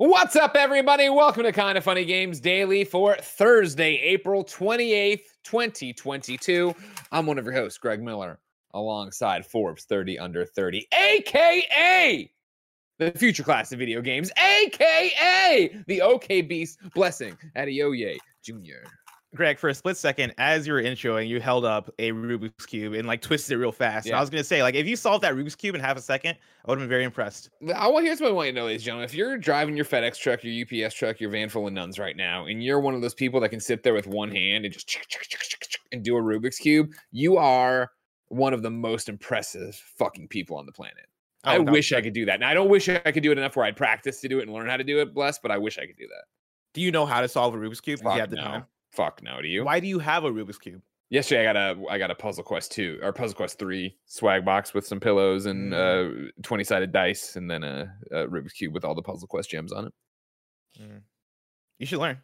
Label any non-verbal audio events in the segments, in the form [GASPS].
What's up, everybody? Welcome to Kind of Funny Games Daily for Thursday, April 28th, 2022. I'm one of your hosts, Greg Miller, alongside Forbes 30 Under 30, aka the future class of video games, aka the OK Beast Blessing Adeoye Jr. Greg, for a split second, as you were introing, you held up a Rubik's Cube and like twisted it real fast. And I was gonna say, like, if you solved that Rubik's Cube in half a second, I would have been very impressed. I want here's what I want you to know, ladies and gentlemen. If you're driving your FedEx truck, your UPS truck, your van full of nuns right now, and you're one of those people that can sit there with one hand and just and do a Rubik's cube, you are one of the most impressive fucking people on the planet. Oh, I wish I could do that. And I don't wish I could do it enough where I'd practice to do it and learn how to do it, bless, but I wish I could do that. Do you know how to solve a Rubik's Cube? Fuck you have the no. time. Fuck no. Do you? Why do you have a Rubik's Cube? Yesterday I got a I got a Puzzle Quest 2 or Puzzle Quest 3 swag box with some pillows and uh 20 sided dice and then a, a Rubik's Cube with all the Puzzle Quest gems on it. You should learn.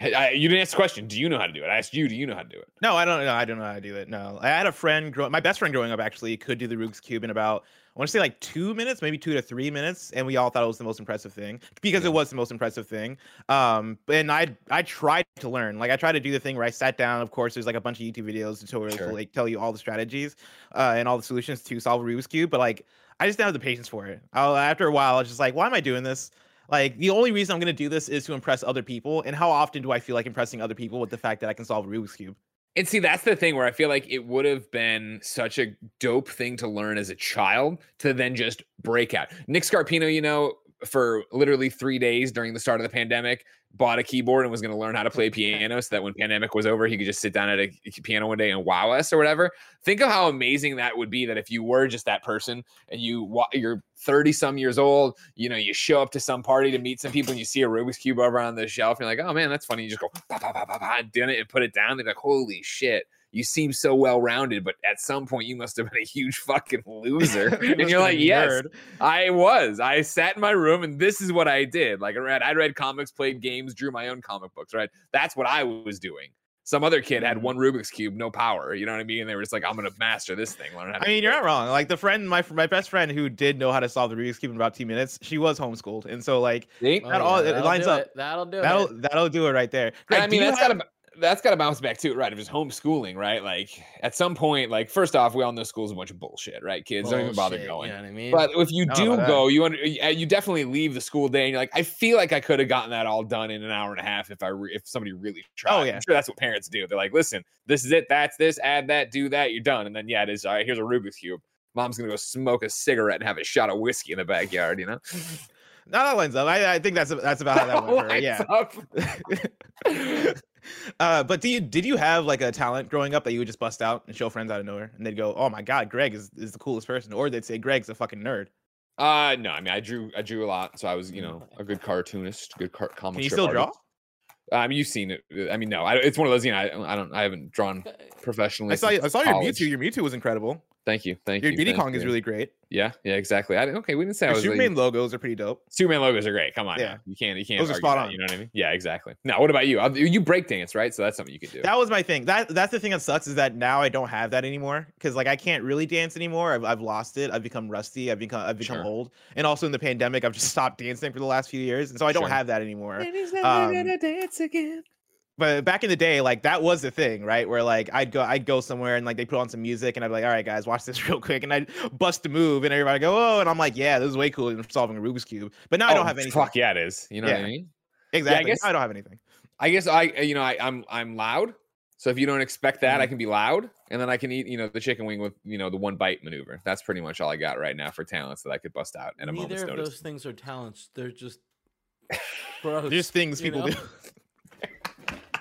I, you didn't ask the question. Do you know how to do it? I asked you. Do you know how to do it? No, I don't know. I don't know how to do it. No, I had a friend. Grow- my best friend growing up actually could do the Rubik's cube in about I want to say like two minutes, maybe two to three minutes, and we all thought it was the most impressive thing because Yeah. it was the most impressive thing. Um, and I I tried to learn. Like I tried to do the thing where I sat down. Of course, there's like a bunch of YouTube videos tutorials Sure. to like tell you all the strategies uh, and all the solutions to solve a Rubik's cube. But like I just didn't have the patience for it. I'll, after a while, I was just like, why am I doing this? Like the only reason I'm gonna do this is to impress other people. And how often do I feel like impressing other people with the fact that I can solve Rubik's cube? And see, that's the thing where I feel like it would have been such a dope thing to learn as a child to then just break out. Nick Scarpino, you know, for literally three days during the start of the pandemic, bought a keyboard and was going to learn how to play [LAUGHS] piano so that when pandemic was over, he could just sit down at a piano one day and wow us or whatever. Think of how amazing that would be that if you were just that person and you you're 30 some years old, you know, you show up to some party to meet some people and you see a Rubik's cube over on the shelf and you're like, oh man, that's funny. You just go bah, bah, bah, bah, bah, and it and put it down. They're like, holy shit. You seem so well rounded, but at some point you must have been a huge fucking loser. [LAUGHS] You and you're like, been yes, nerd. I was. I sat in my room and this is what I did. Like I read, I read comics, played games, drew my own comic books, right? That's what I was doing. Some other kid had Mhm. one Rubik's Cube, no power. You know what I mean? And they were just like, I'm gonna master this thing, learn how to I mean, you're it." not wrong. Like the friend, my my best friend who did know how to solve the Rubik's cube in about two minutes, she was homeschooled, and so like See? That all- it that'll lines do up. it. That'll do that'll it. that'll do it right there. And Greg, I mean, you that's have- gotta that's gotta bounce back too, right? If it's homeschooling, right? Like at some point, like first off, we all know school's a bunch of bullshit, right? Kids don't even bother going. You know what I mean? But if you do that. go, you under, you uh, you definitely leave the school day, and you're like, I feel like I could have gotten that all done in an hour and a half if I re- if somebody really tried. Oh, yeah. I'm sure that's what parents do. They're like, listen, this is it, that's this, add that, do that, you're done, and then yeah, it is. All right, here's a Rubik's cube. Mom's gonna go smoke a cigarette and have a shot of whiskey in the backyard. You know, no, that lines up. I, I think that's that's about how that [LAUGHS] went. For her. Yeah. [LAUGHS] [LAUGHS] uh, but do you did you have like a talent growing up that you would just bust out and show friends out of nowhere, and they'd go, "Oh my god, Greg is, is the coolest person," or they'd say, "Greg's a fucking nerd." Uh, no, I mean, I drew, I drew a lot, so I was, you know, a good cartoonist, good car- comic. Can you still draw? I mean, you've seen it. I mean, no, I, it's one of those. You know, I, I don't, I haven't drawn professionally. I saw I saw your college. Mewtwo. Your Mewtwo was incredible. Thank you, thank Your you. Diddy Kong is really great. Yeah, yeah, exactly. I okay. We didn't say I was. Superman logos are pretty dope. Superman logos are great. Come on, Yeah. yeah. You can't, you can't. Those are spot that, on. You know what I mean? Yeah, exactly. Now, what about you? You break dance, right? So that's something you could do. That was my thing. That that's the thing that sucks is that now I don't have that anymore because like I can't really dance anymore. I've, I've lost it. I've become rusty. I've become I've become Sure. old. And also in the pandemic, I've just [LAUGHS] stopped dancing for the last few years, and so I don't Sure. have that anymore. And he's never gonna dance again. But back in the day, like that was the thing, right? Where like I'd go I'd go somewhere and like they put on some music and I'd be like, all right, guys, watch this [LAUGHS] real quick, and I'd bust a move and everybody go, oh, and I'm like, yeah, this is way cooler than solving a Rubik's cube. But now I don't have anything. Oh, Fuck yeah, it is. You know what I mean? Exactly. guess- I don't have anything. I guess I, you know, I, I'm I'm loud. So if you don't expect that, I Mm-hmm. can be loud, and then I can eat, you know, the chicken wing with, you know, the one bite maneuver. That's pretty much all I got right now for talents that I could bust out at a moment's Neither of notice. those things are talents. They're just [LAUGHS] gross. Just things you people know? do. [LAUGHS]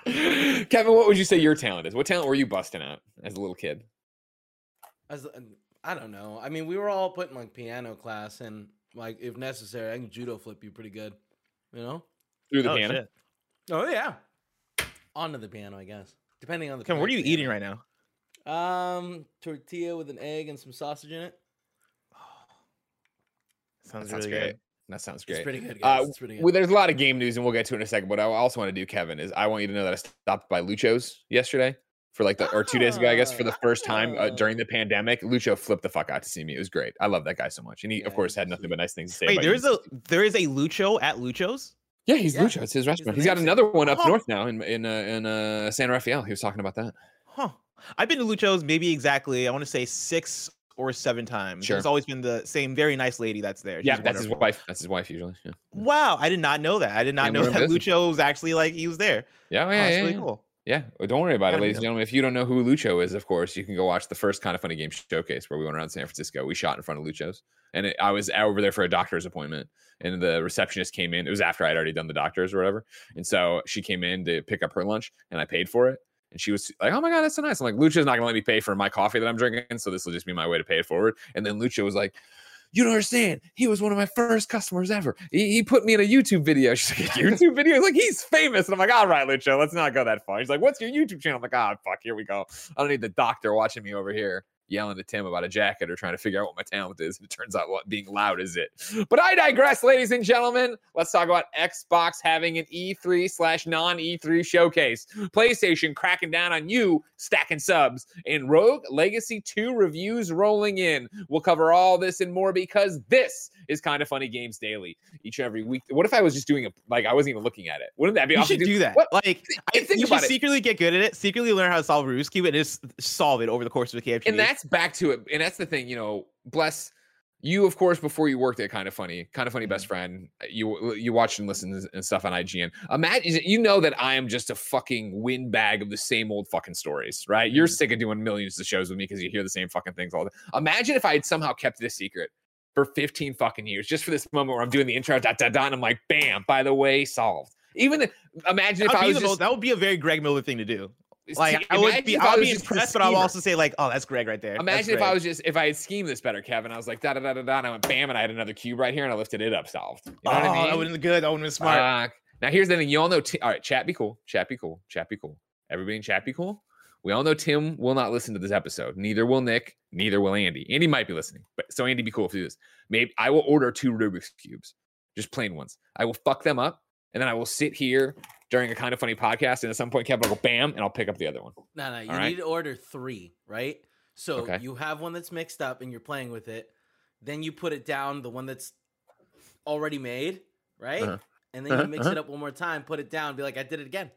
[LAUGHS] Kevin, what would you say your talent is? What talent were you busting out as a little kid? As uh, I don't know. I mean, we were all put in like piano class, and like if necessary, I can judo flip you pretty good. You know? Through the Oh, piano. shit. Oh yeah. Onto the piano, I guess. Depending on the. Kevin, what are you of eating right now? Um, tortilla with an egg and some sausage in it. [SIGHS] Sounds, sounds really great. good. That sounds It's great. pretty good, Uh, it's pretty good. Well, there's a lot of game news, and we'll get to it in a second. But I also want to do, Kevin, is I want you to know that I stopped by Lucho's yesterday for like the or two days ago, I guess, for the first time uh, Ah. during the pandemic. Lucho flipped the fuck out to see me. It was great. I love that guy so much, and he, Yeah, of course, had nothing but nice things to say. Wait, about there you. is a there is a Lucho at Lucho's. yeah, he's Yeah, Lucho. It's his the restaurant. He's got another one up Oh. north now in in uh, in uh, San Rafael. He was talking about that. Huh. I've been to Lucho's maybe exactly, I want to say six or seven times. Sure. It's always been the same very nice lady that's there. Yeah, She's that's his wife. That's his wife usually. Yeah, Wow, I did not know that. I did not Yeah, know that business. Lucho was actually like he was there. yeah, Oh, yeah, that's yeah, really yeah. cool. Yeah, well, don't worry about it, ladies and gentlemen. If you don't know who Lucho is, of course, you can go watch the first kind of funny game showcase where we went around San Francisco. We shot in front of Lucho's, and it, I was over there for a doctor's appointment, and the receptionist came in. It was after I'd already done the doctor's or whatever, and so she came in to pick up her lunch, and I paid for it. And she was like, "Oh my god, that's so nice." I'm like, "Lucho's not gonna let me pay for my coffee that I'm drinking, so this will just be my way to pay it forward." And then Lucho was like, "You don't understand. He was one of my first customers ever. He, he put me in a YouTube video." [LAUGHS] She's like, "A "YouTube video?" He's like, "He's famous." And I'm like, "All right, Lucho, let's not go that far." He's like, "What's your YouTube channel?" I'm like, "Ah, fuck, here we go. I don't need the doctor watching me over here." Yelling at Tim about a jacket or trying to figure out what my talent is. It turns out what being loud is it. But I digress, ladies and gentlemen. Let's talk about Xbox having an E3 slash non E3 showcase. PlayStation cracking down on you, stacking subs, and Rogue Legacy 2 reviews rolling in. We'll cover all this and more because this is kind of funny games daily each and every week. What if I was just doing a like I wasn't even looking at it? Wouldn't that be You awesome? should do that. What? Like, I think you should it. secretly get good at it. Secretly learn how to solve cube and just solve it over the course of a KFG. and that's back to it. And that's the thing, you know, bless you, of course, before you worked at Kind of Funny, Kind of Funny best mm-hmm. friend, uh, you you watched and listened and stuff on IGN. Imagine you know that I am just a fucking windbag of the same old fucking stories, right? You're mm-hmm. sick of doing millions of shows with me because you hear the same fucking things all the time. Imagine if I had somehow kept this secret for 15 fucking years, just for this moment where I'm doing the intro, da da da, and I'm like, bam, by the way, solved. Even if, imagine if I was the most- that would be a very Greg Miller thing to do. Like, I would be, I would was be impressed, but I'll also say like, oh, that's Greg right there. Imagine if I was just if I had schemed this better, Kevin. I was like da da da da da, and I went bam, and I had another cube right here, and I lifted it up, solved. You know oh, what I oh, mean? that would been good. That would been smart. Fuck. now here's the thing. You all know. Ti- all right, chat be cool. Chat be cool. Chat be cool. Everybody in chat be cool. We all know Tim will not listen to this episode. Neither will Nick. Neither will Andy. Andy might be listening, but so Andy, be cool if you do this. Maybe I will order two Rubik's cubes, just plain ones. I will fuck them up, and then I will sit here during a kind of funny podcast, and at some point, Kevin will go bam, and I'll pick up the other one. No, no, you All right. need to order three, right? So Okay. you have one that's mixed up and you're playing with it. Then you put it down, the one that's already made, right? Uh-huh. And then Uh-huh, you mix uh-huh. it up one more time, put it down, be like, I did it again.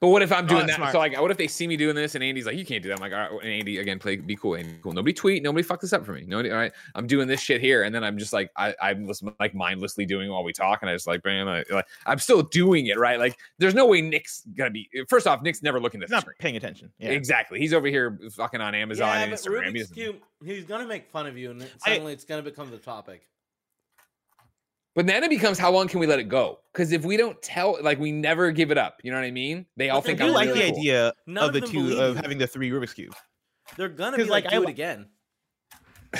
But what if I'm oh, doing that's that? smart. So like, what if they see me doing this and Andy's like, "You can't do that." I'm like, "All right." And Andy again, play, be cool, Andy, cool. Nobody tweet, nobody fuck this up for me. Nobody. All right, I'm doing this shit here, and then I'm just like, I, I'm just like mindlessly doing while we talk, and I just like, bam, I, like, I'm still doing it, right? Like, there's no way Nick's gonna be. First off, Nick's never looking at He's not screen. paying attention. Yeah. Exactly. He's over here fucking on Amazon yeah, and Instagram. He Cube, he's gonna make fun of you, and it- I- suddenly it's gonna become the topic. But then it becomes how long can we let it go? Because if we don't tell, like, we never give it up. You know what I mean? They all But think I I'm like really the cool. idea None of of the them two of you. having the three Rubik's cube. They're gonna be like, like, do I it again. [LAUGHS]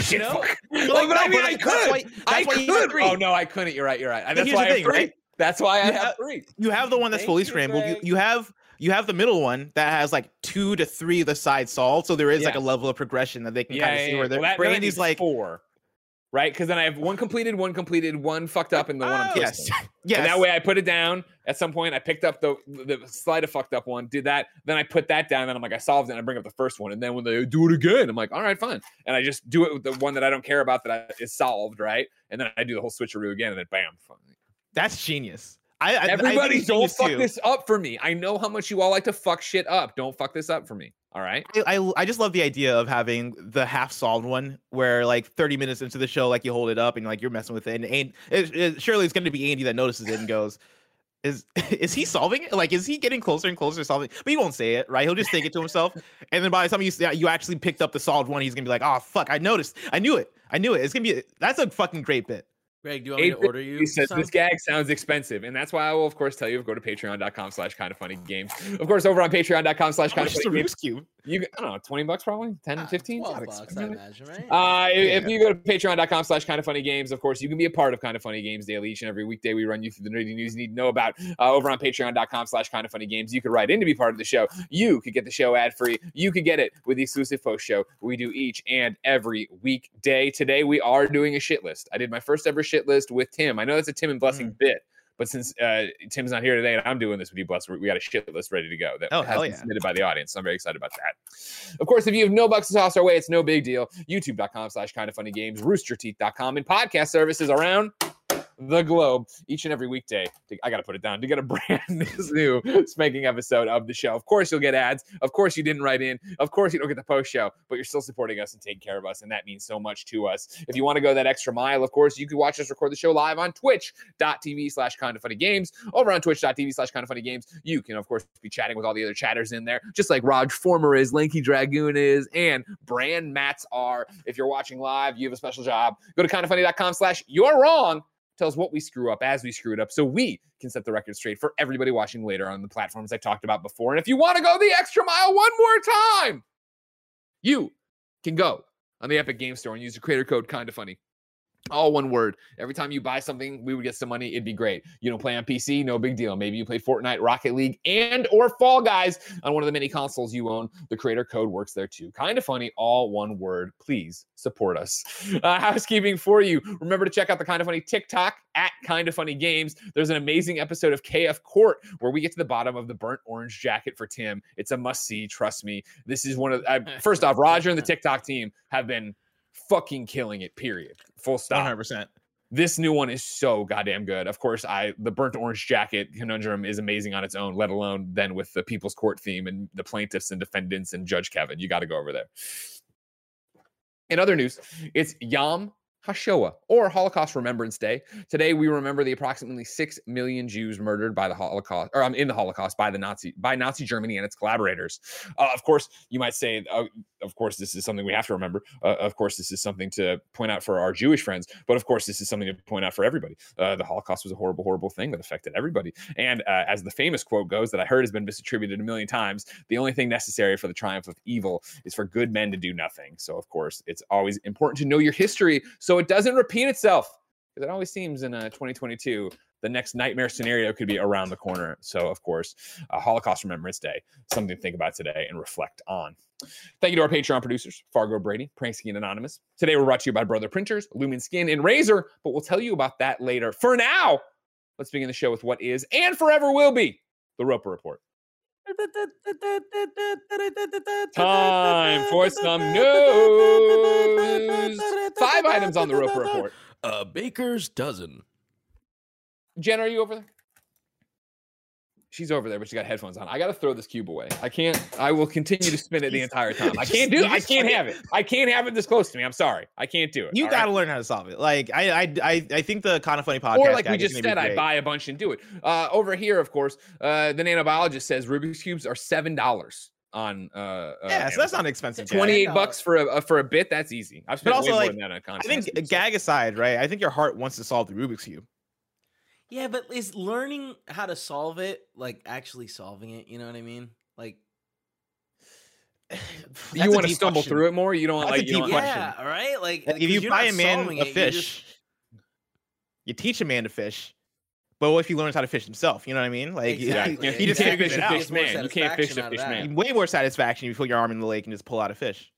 Shit, know? fuck. But, Oh, like, but I mean, but I that's could. why- I why could. three. Oh no, I couldn't. You're right. You're right. That's why I thing, have three. right? That's why I You have have- three. You have the one that's Thank fully scrambled. You, you have you have the middle one that has like two to three of the sides solved. So there is like a level of progression that they can Yeah, kind of yeah, see yeah. where they're. Well, that, where then I Andy's need like, four, right? Because then I have one completed, one completed, one fucked up, and the one I'm oh, twisting. yes, [LAUGHS] yes. And that way I put it down. At some point, I picked up the the slight of fucked up one, did that. Then I put that down. Then I'm like, I solved it. And I bring up the first one, and then when they do it again, I'm like, all right, fine. And I just do it with the one that I don't care about that I, is solved, right? And then I do the whole switcheroo again, and then bam. that's genius. I, I I Everybody, it's don't fuck too. this up for me. I know how much you all like to fuck shit up. Don't fuck this up for me. All right. I, I I just love the idea of having the half solved one where like 30 minutes into the show, like you hold it up and like you're messing with it, and, and it, it, surely it's going to be Andy that notices it and goes, "Is [LAUGHS] is he solving it? Like, is he getting closer and closer to solving?" It? But he won't say it, right? He'll just think it to himself, and then by the time you you actually picked up the solved one, he's gonna be like, "Oh fuck, I noticed, I knew it, I knew it." It's gonna be that's a fucking great bit. Greg, do you want me to order you? He says some? this gag sounds expensive, and that's why I will, of course, tell you to go to patreon.com slash kind of funny games. Of course, over on patreon.com slash kind of funny games. Cube? You, I don't know, 20 bucks probably, 10, Ah, 15? 12 Not bucks, I imagine, right? Uh, if you go to patreon.com slash kind of funny games, of course, you can be a part of kind of funny games daily. Each and every weekday, we run you through the nerdy news you need to know about uh, over on patreon.com slash kind of funny games. You could write in to be part of the show. You could get the show ad free. You could get it with the exclusive post show we do each and every weekday. Today, we are doing a shit list. I did my first ever shit list with Tim. I know that's a Tim and Blessing bit. But since uh, Tim's not here today and I'm doing this with you, Bless, we got a shit list ready to go that Oh, has been yeah. submitted by the audience. So I'm very excited about that. Of course, if you have no bucks to toss our way, it's no big deal. YouTube.com slash kind of funny games, roosterteeth.com, and podcast services around the globe each and every weekday. to- I got to put it down to get a [LAUGHS] brand new spanking episode of the show. Of course, you'll get ads. Of course, you didn't write in. Of course, you don't get the post show, but you're still supporting us and taking care of us. And that means so much to us. If you want to go that extra mile, of course, you can watch us record the show live on twitch.tv slash kind of funny games. Over on twitch.tv slash kind of funny games, you can, of course, be chatting with all the other chatters in there, just like Raj Former is, Lanky Dragoon is, and Brand Mats are. If you're watching live, you have a special job. Go to kindoffunny.com slash you're wrong tell us what we screw up as we screw it up so we can set the record straight for everybody watching later on the platforms I talked about before. And if you want to go the extra mile one more time, you can go on the Epic Game Store and use the creator code kind of funny. All one word. Every time you buy something, we would get some money. It'd be great. You don't play on PC, no big deal. Maybe you play Fortnite, Rocket League, and or Fall Guys on one of the many consoles you own. The creator code works there too. Kind of funny, all one word. Please support us. [LAUGHS] Uh, housekeeping for you. Remember to check out the Kind of Funny TikTok at Kind of Funny Games. There's an amazing episode of KF Court where we get to the bottom of the burnt orange jacket for Tim. It's a must see. Trust me. This is one of. Uh, [LAUGHS] first off, Roger and the TikTok team have been fucking killing it. Period. Full stop. 100%. This new one is so goddamn good. Of course, I the burnt orange jacket conundrum is amazing on its own, let alone then with the People's Court theme and the plaintiffs and defendants and Judge Kevin. You got to go over there. In other news, it's Yom HaShoah or Holocaust Remembrance Day. Today we remember the approximately 6 million Jews murdered by the Holocaust or um, in the Holocaust by the Nazi by Nazi Germany and its collaborators. Uh, of course, you might say uh, of course this is something we have to remember. Uh, of course this is something to point out for our Jewish friends, but of course this is something to point out for everybody. Uh, the Holocaust was a horrible horrible thing that affected everybody. And uh, as the famous quote goes that I heard has been misattributed a million times, the only thing necessary for the triumph of evil is for good men to do nothing. So of course, it's always important to know your history so it doesn't repeat itself. Because it always seems in uh, 2022 the next nightmare scenario could be around the corner. So of course, Holocaust Remembrance Day, something to think about today and reflect on. Thank you to our Patreon producers, Fargo Brady, Pranksy and Anonymous. Today we're brought to you by Brother Printers, Lumin Skin, and Razer, but we'll tell you about that later. For now, let's begin the show with what is and forever will be the Roper Report. Time for some news. Five items on the Roper Report. A baker's dozen. Jen, are you over there? She's over there, but she got headphones on. I got to throw this cube away. I can't. I will continue to spin it the entire time. I [LAUGHS] can't do. It. I can't have it. I can't have it this close to me. I'm sorry. I can't do it. You got to right? learn how to solve it. Like I, I, I, I think the kind of funny podcast. Or like we just said, I buy a bunch and do it. Uh, over here, of course, uh, the nanobiologist says Rubik's cubes are seven dollars on. Uh, uh, Yeah, so that's not expensive. 28 $10. bucks for a uh, for a bit. That's easy. I've spent also, way like, more than that on I think gag aside, right? I think your heart wants to solve the Rubik's cube. Yeah, but is learning how to solve it like actually solving it? You know what I mean? Like, [SIGHS] you want to stumble question. through it more. You don't want That's like you deep don't, question. yeah, right. Like, Like, if 'cause you buy a man a it, you're fish, just- you teach a man to fish. But what if he learns how to fish himself? You know what I mean? Like [LAUGHS] Exactly, Yeah, he just can't fish fish a fish man. You can't fish satisfaction a fish man. way more satisfaction. if You put your arm in the lake and just pull out a fish.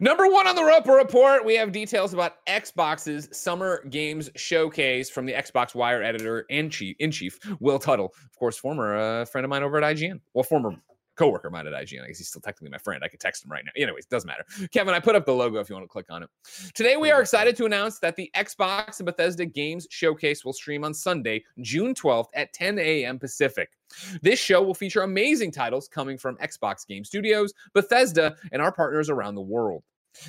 Number one on the Roper Report, we have details about Xbox's Summer Games Showcase from the Xbox Wire editor and chief in chief Will Tuttle, of course, former uh, friend of mine over at IGN. Well, former coworker of mine at IGN. I guess he's still technically my friend. I could text him right now. Anyways, doesn't matter. Kevin, I put up the logo if you want to click on it. Today, we are excited to announce that the Xbox and Bethesda Games Showcase will stream on Sunday, June 12th at 10 a.m. Pacific. This show will feature amazing titles coming from Xbox Game Studios, Bethesda, and our partners around the world.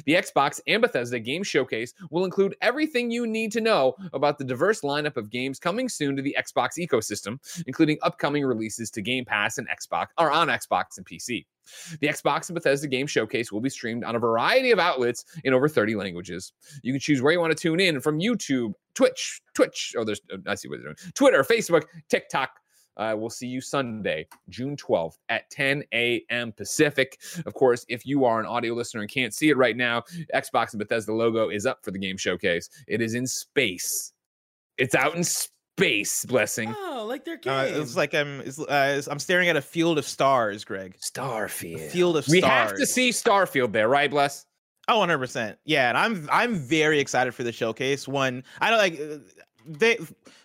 The Xbox and Bethesda Game Showcase will include everything you need to know about the diverse lineup of games coming soon to the Xbox ecosystem, including upcoming releases to Game Pass and Xbox or on Xbox and PC. The Xbox and Bethesda Game Showcase will be streamed on a variety of outlets in over 30 languages. You can choose where you want to tune in from YouTube, Twitch, Twitch. Oh, there's oh, I see what they're doing. Twitter, Facebook, TikTok. Uh, we'll see you Sunday, June 12th at 10 a.m. Pacific. Of course, if you are an audio listener and can't see it right now, Xbox and Bethesda logo is up for the game showcase. It is in space. It's out in space, blessing. Oh, like their game. Uh, it's like I'm, it's, uh, I'm staring at a field of stars, Greg. A Starfield. field of We stars. have to see Starfield there, right, Bless? Oh, 100 percent. Yeah, and I'm I'm very excited for the showcase. One, I don't like. They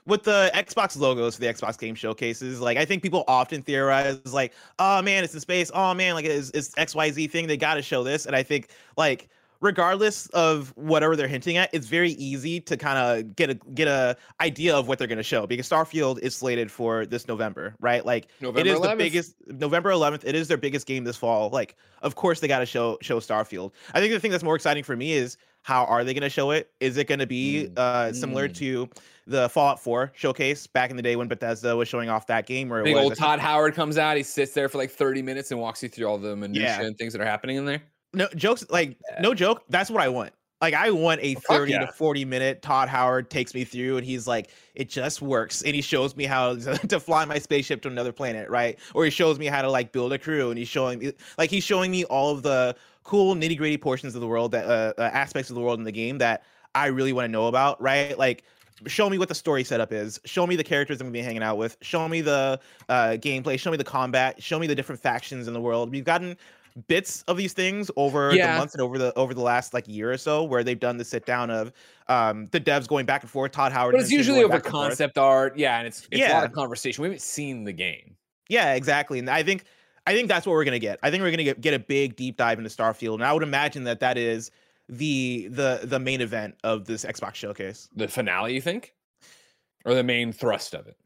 with the Xbox logos for the Xbox game showcases, like I think people often theorize like, oh man, it's in space. Oh man, like it's, it's XYZ thing. They got to show this. And I think like regardless of whatever they're hinting at, it's very easy to kind of get a get a idea of what they're going to show because Starfield is slated for this November, right? Like November it is 11th. the biggest November 11th. It is their biggest game this fall. Like of course they got to show show Starfield. I think the thing that's more exciting for me is how are they going to show it? Is it going to be Mm. uh similar Mm. to the Fallout 4 showcase back in the day when Bethesda was showing off that game where Big was old Todd Howard comes out. He sits there for like 30 minutes and walks you through all the minutia Yeah. and things that are happening in there. no jokes like no joke that's what i want like i want a Fuck 30 yeah. to 40 minute todd howard takes me through and he's like it just works and he shows me how [LAUGHS] to fly my spaceship to another planet right or he shows me how to like build a crew and he's showing me like he's showing me all of the cool nitty gritty portions of the world that uh, uh, aspects of the world in the game that i really want to know about right like show me what the story setup is show me the characters i'm gonna be hanging out with show me the uh gameplay show me the combat show me the different factions in the world we've gotten bits of these things over Yeah. the months and over the over the last like year or so where they've done the sit down of um the devs going back and forth todd howard But it's usually over back and forth. concept art. Yeah. And it's, it's a lot Yeah. of conversation. We haven't seen the game. yeah exactly and i think i think that's what we're gonna get i think we're gonna get, get a big deep dive into starfield and i would imagine that that is the the the main event of this xbox showcase The finale, you think? Or the main thrust of it?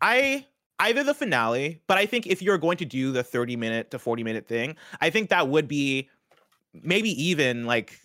I either the finale, but I think if you're going to do the 30 minute to 40 minute thing, I think that would be maybe even like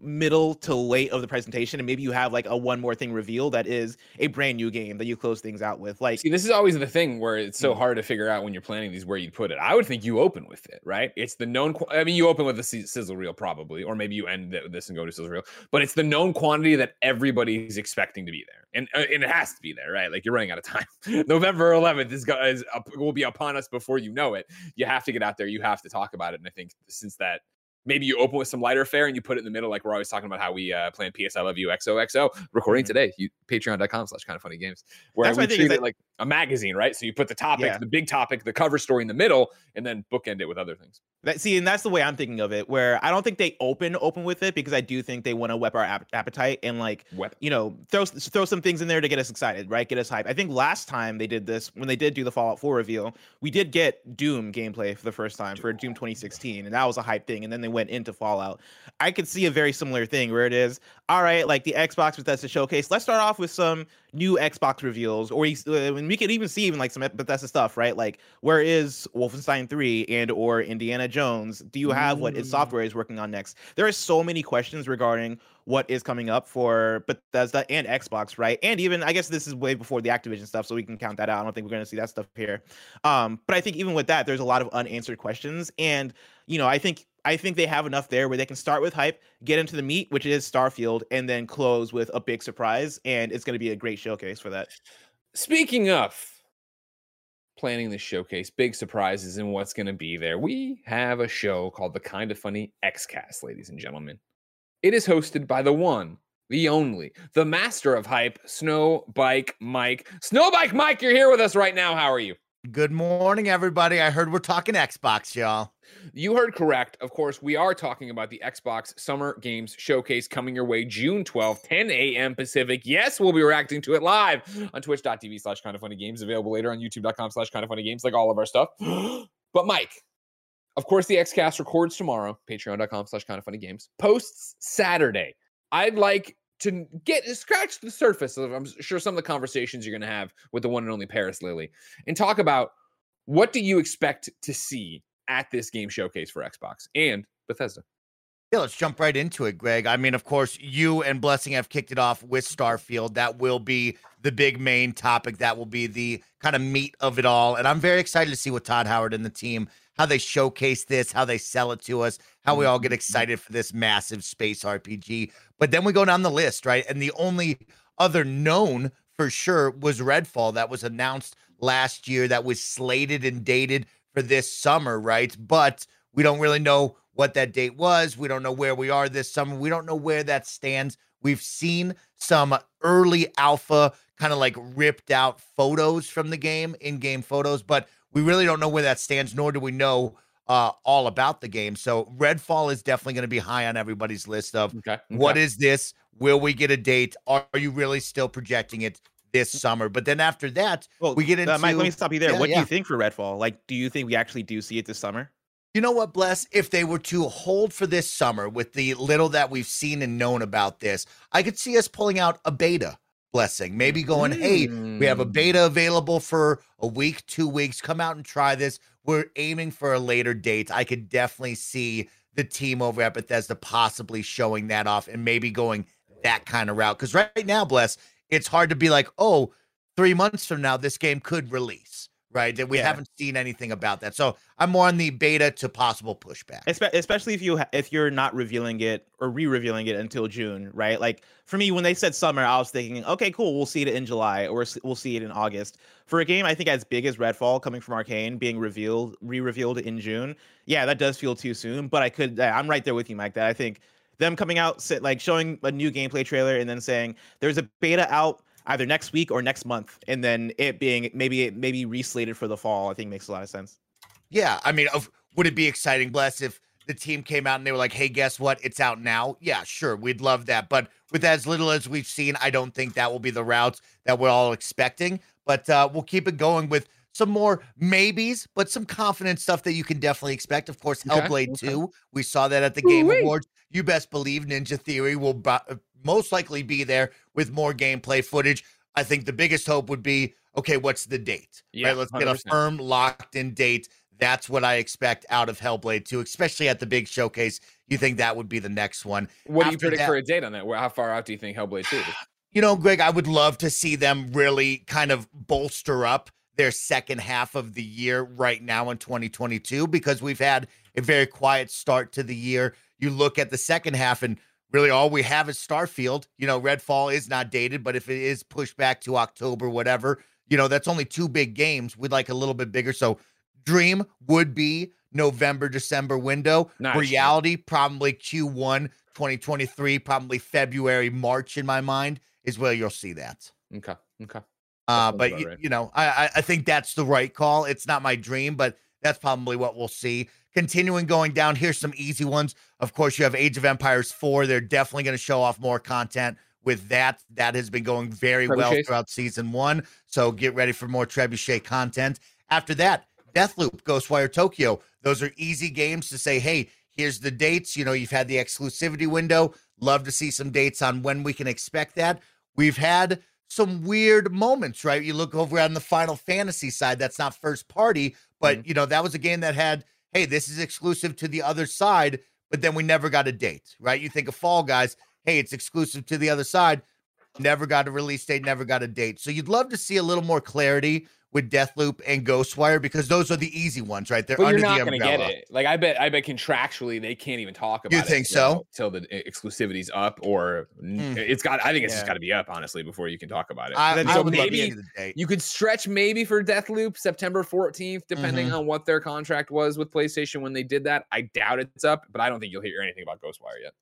middle to late of the presentation and maybe you have like a one more thing reveal that is a brand new game that you close things out with like See, this is always the thing where it's so Mm. hard to figure out when you're planning these where you put it. I would think you open with it, right? It's the known. I mean, you open with the sizzle reel probably, or maybe you end this and go to sizzle reel. But it's the known quantity that everybody's expecting to be there, and uh, and it has to be there, right? Like you're running out of time. [LAUGHS] November 11th is, is up, will be upon us before you know it. You have to get out there. You have to talk about it. And I think since that. Maybe you open with some lighter fare and you put it in the middle, like we're always talking about how we uh, plan PS I Love You XOXO. Recording Mhm. today, you patreon.com slash kind of funny games where That's we treat it like a magazine, right? So you put the topic, Yeah. the big topic, the cover story in the middle, and then bookend it with other things. That see, and that's the way I'm thinking of it. Where I don't think they open open with it because I do think they want to whet our ap- appetite and like Wep- you know throw throw some things in there to get us excited, right? Get us hype. I think last time they did this when they did do the Fallout 4 reveal, we did get Doom gameplay for the first time for Doom 2016, and that was a hype thing. And then they went into Fallout. I could see a very similar thing where it is all right, like the Xbox Bethesda showcase. Let's start off with some new Xbox reveals, or we, uh, and we could even see even like some Bethesda stuff, right? Like where is Wolfenstein 3 and or Indiana Jones? Do you have what id Mm. software is working on next? There are so many questions regarding what is coming up for Bethesda and Xbox, right? And even I guess this is way before the Activision stuff, so we can count that out. I don't think we're going to see that stuff here. Um, but I think even with that, there's a lot of unanswered questions, and you know, I think I think they have enough there where they can start with hype, get into the meat, which is Starfield, and then close with a big surprise, and it's going to be a great showcase for that. Speaking of planning the showcase, big surprises and what's going to be there, we have a show called the Kind of Funny Xcast, ladies and gentlemen. It is hosted by the one, the only, the master of hype, Snowbike Mike. Snowbike Mike, you're here with us right now. How are you? Good morning, everybody. I heard we're talking Xbox, y'all. You heard correct. Of course, we are talking about the Xbox Summer Games Showcase coming your way June 12th, 10 a.m. Pacific. Yes, we'll be reacting to it live on twitch.tv slash kind of funny games, available later on youtube.com slash kind of funny games, like all of our stuff. [GASPS] but Mike, of course, the Xcast records tomorrow, patreon.com slash kind of funny games, posts Saturday. I'd like to get scratch the surface of I'm sure some of the conversations you're gonna have with the one and only Parris Lilly and talk about what do you expect to see at this game showcase for Xbox and Bethesda. Yeah, let's jump right into it, Greg. I mean, of course, you and Blessing have kicked it off with Starfield. That will be the big main topic. That will be the kind of meat of it all. And I'm very excited to see what Todd Howard and the team, how they showcase this, how they sell it to us, how we all get mm-hmm. excited for this massive space RPG. But then we go down the list, right? And the only other known for sure was Redfall that was announced last year, that was slated and dated for this summer, right? But we don't really know what that date was. We don't know where we are this summer. We don't know where that stands. We've seen some early alpha kind of like ripped out photos from the game, in game photos, but we really don't know where that stands, nor do we know uh, all about the game. So Redfall is definitely going to be high on everybody's list of Okay. what is this? Will we get a date? Are you really still projecting it this summer? But then after that, Well, we get uh, Mike, let me stop you there. Yeah, what do you think for Redfall? Like, do you think we actually do see it this summer? You know what, Bless? If they were to hold for this summer with the little that we've seen and known about this, I could see us pulling out a beta blessing. Maybe going, hey, we have a Mm. beta available for a week, two weeks. Come out and try this. We're aiming for a later date. I could definitely see the team over at Bethesda possibly showing that off and maybe going that kind of route. Because right now, Bless, it's hard to be like, oh, three months from now, this game could release, right? That we Yeah. haven't seen anything about that. So I'm more on the beta to possible pushback. Espe- especially if you ha- if you're not revealing it or re-revealing it until June, right? Like for me, when they said summer, I was thinking, okay, cool, we'll see it in July or we'll see it in August. For a game, I think as big as Redfall coming from Arkane being revealed, re-revealed in June, yeah, that does feel too soon. But I could, I'm right there with you, Mike. That I think them coming out, like showing a new gameplay trailer and then saying there's a beta out either next week or next month, and then it being maybe maybe reslated for the fall, I think makes a lot of sense. Yeah, I mean, of, would it be exciting, Bless, if the team came out and they were like, "Hey, guess what? It's out now." Yeah, sure, we'd love that. But with as little as we've seen, I don't think that will be the routes that we're all expecting. But uh, we'll keep it going with some more maybes, but some confident stuff that you can definitely expect. Of course, Okay, Hellblade okay. 2, we saw that at the Game Ooh-wee. Awards. You best believe Ninja Theory will bu- uh, most likely be there with more gameplay footage. I think the biggest hope would be okay, what's the date? Yeah, right, let's get a firm, locked in date. That's what I expect out of Hellblade 2, especially at the big showcase. You think that would be the next one? What do you After predict that- for a date on that? How far out do you think Hellblade 2 is? [SIGHS] You know, Greg, I would love to see them really kind of bolster up their second half of the year right now in 2022 because we've had a very quiet start to the year. You look at the second half and really all we have is Starfield. You know, Redfall is not dated, but if it is pushed back to October, whatever, you know, that's only two big games. We'd like a little bit bigger. So Dream would be November, December window. Nice. Reality, probably Q1 2023, probably February, March in my mind is where you'll see that. Okay. Okay. Uh, but you, right. you know, I I think that's the right call. It's not my dream, but that's probably what we'll see. Continuing going down, here's some easy ones. Of course, you have Age of Empires 4. They're definitely going to show off more content with that. That has been going very well throughout season one. So get ready for more Trebuchet content. After that, Deathloop, Ghostwire Tokyo. Those are easy games to say, hey, here's the dates. You know, you've had the exclusivity window. Love to see some dates on when we can expect that. We've had some weird moments, right? You look over on the Final Fantasy side, that's not first party, but mm-hmm. you know, that was a game that had, hey, this is exclusive to the other side, but then we never got a date, right? You think of Fall Guys, hey, it's exclusive to the other side, never got a release date, never got a date. So you'd love to see a little more clarity with Deathloop and Ghostwire because those are the easy ones, right? They're But under you're not the going to umbrella. get it. Like I bet, I bet contractually they can't even talk about You it. think till- so? Till the e- exclusivity's up, or n- Hmm. it's got. I think it's just got to be up, honestly, before you can talk about it. I, Then I so would love to maybe see the you could stretch maybe for Deathloop September 14th, depending Mm-hmm. on what their contract was with PlayStation when they did that. I doubt it's up, but I don't think you'll hear anything about Ghostwire yet.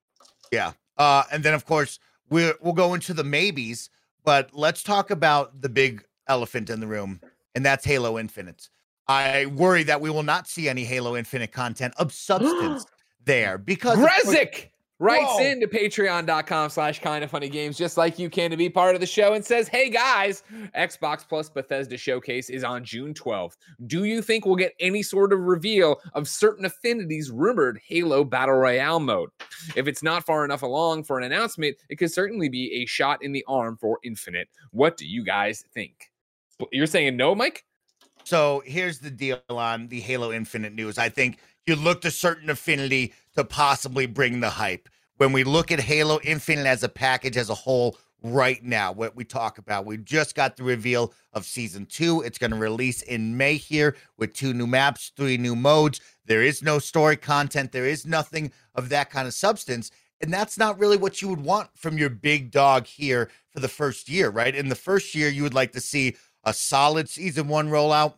Yeah. Uh, and then of course we're we'll go into the maybes, but let's talk about the big elephant in the room, and that's Halo Infinite. I worry that we will not see any Halo Infinite content of substance [GASPS] there because Grezick writes Whoa. into patreon.com slash kind of funny games just like you can to be part of the show and says hey guys xbox plus bethesda showcase is on june 12th do you think we'll get any sort of reveal of certain affinities rumored halo battle royale mode if it's not far enough along for an announcement it could certainly be a shot in the arm for infinite what do you guys think you're saying no mike So here's the deal on the Halo Infinite news. I think you looked to certain affinity to possibly bring the hype. When we look at Halo Infinite as a package as a whole right now, what we talk about, we just got the reveal of season two. It's going to release in May here with two new maps, three new modes. There is no story content, there is nothing of that kind of substance. And that's not really what you would want from your big dog here for the first year, right? In the first year, you would like to see a solid season one rollout.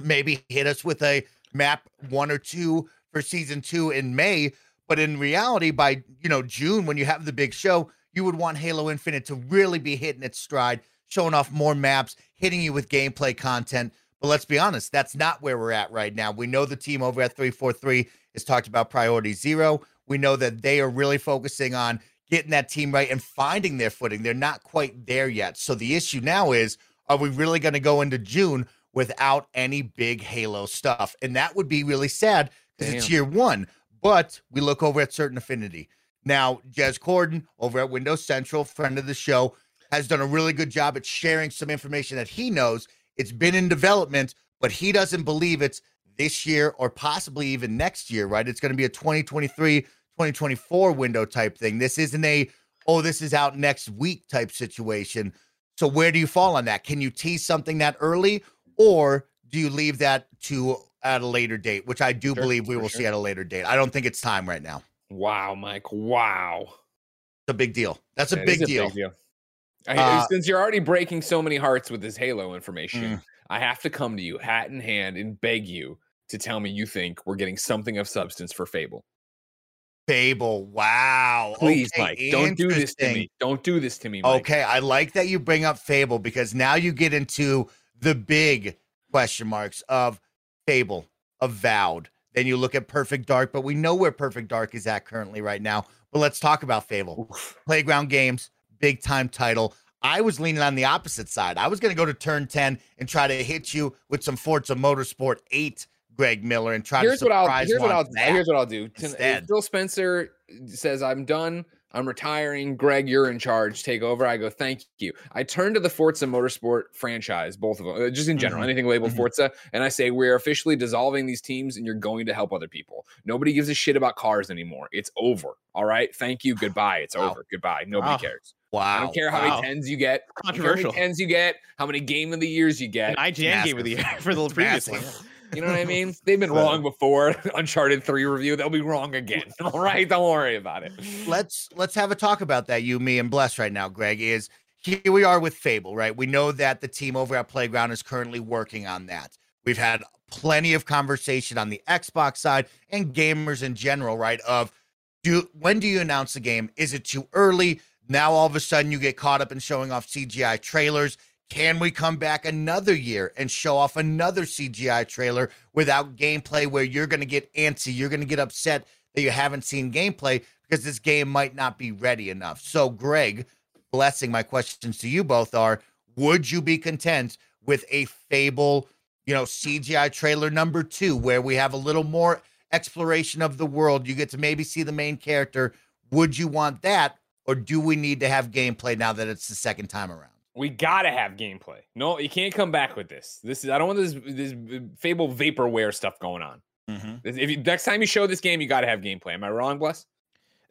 Maybe hit us with a map one or two for season two in May. But in reality, by you know June, when you have the big show, you would want Halo Infinite to really be hitting its stride, showing off more maps, hitting you with gameplay content. But let's be honest, that's not where we're at right now. We know the team over at 343 has talked about priority zero. We know that they are really focusing on getting that team right and finding their footing. They're not quite there yet. So the issue now is are we really going to go into June without any big Halo stuff? And that would be really sad because it's year one. But we look over at Certain Affinity. Now, Jez Corden over at Windows Central, friend of the show, has done a really good job at sharing some information that he knows. It's been in development, but he doesn't believe it's this year or possibly even next year, right? It's going to be a 2023, 2024 window type thing. This isn't a, oh, this is out next week type situation. So where do you fall on that? Can you tease something that early or do you leave that to at a later date, which I do Sure, believe we will sure. see at a later date. I don't think it's time right now. Wow, Mike. Wow. It's a big deal. That's a, big, is deal. I- Uh, since you're already breaking so many hearts with this Halo information, Mm. I have to come to you, hat in hand, and beg you to tell me you think we're getting something of substance for Fable. Fable. Wow. Please, Okay, Mike, don't do this to me. Don't do this to me, Mike. Okay, I like that you bring up Fable because now you get into the big question marks of Fable, Avowed. Then you look at Perfect Dark, but we know where Perfect Dark is at currently right now. But let's talk about Fable. Oof. Playground Games, big time title. I was leaning on the opposite side. I was going to go to turn 10 and try to hit you with some Forza Motorsport 8, Greg Miller, and try Here's to what I'll surprise here's what I'll here's what I'll do. Instead. Phil Spencer says I'm done. I'm retiring. Greg, you're in charge. Take over. I go, thank you. I turn to the Forza Motorsport franchise, both of them, uh, just in general, Mhm. anything labeled Mhm. Forza, and I say we're officially dissolving these teams, and you're going to help other people. Nobody gives a shit about cars anymore. It's over. All right. Thank you. Goodbye. It's Wow. over. Goodbye. Nobody Wow. cares. wow. I don't care how Wow. many tens you get. I how many Controversial. tens you get. How many game of the years you An get. IGN game of the year [LAUGHS] for the previous one. You know what I [LAUGHS] mean? They've been wrong before. [LAUGHS] Uncharted 3 review, they'll be wrong again. [LAUGHS] All right, don't worry about it. let's let's have a talk about that you me and bless right now greg is here we are with fable right we know that the team over at playground is currently working on that we've had plenty of conversation on the xbox side and gamers in general right of do when do you announce the game is it too early now all of a sudden you get caught up in showing off cgi trailers can we come back another year and show off another cgi trailer without gameplay where you're going to get antsy you're going to get upset that you haven't seen gameplay because this game might not be ready enough. So, Greg, blessing my questions to you both are would you be content with a Fable, you know, CGI trailer number two, where we have a little more exploration of the world? You get to maybe see the main character. Would you want that? Or do we need to have gameplay now that it's the second time around? We gotta have gameplay. No, you can't come back with this. This is I don't want this this uh, Fable vaporware stuff going on. Mm-hmm. This- If you, next time you show this game, you gotta have gameplay. Am I wrong, Bless?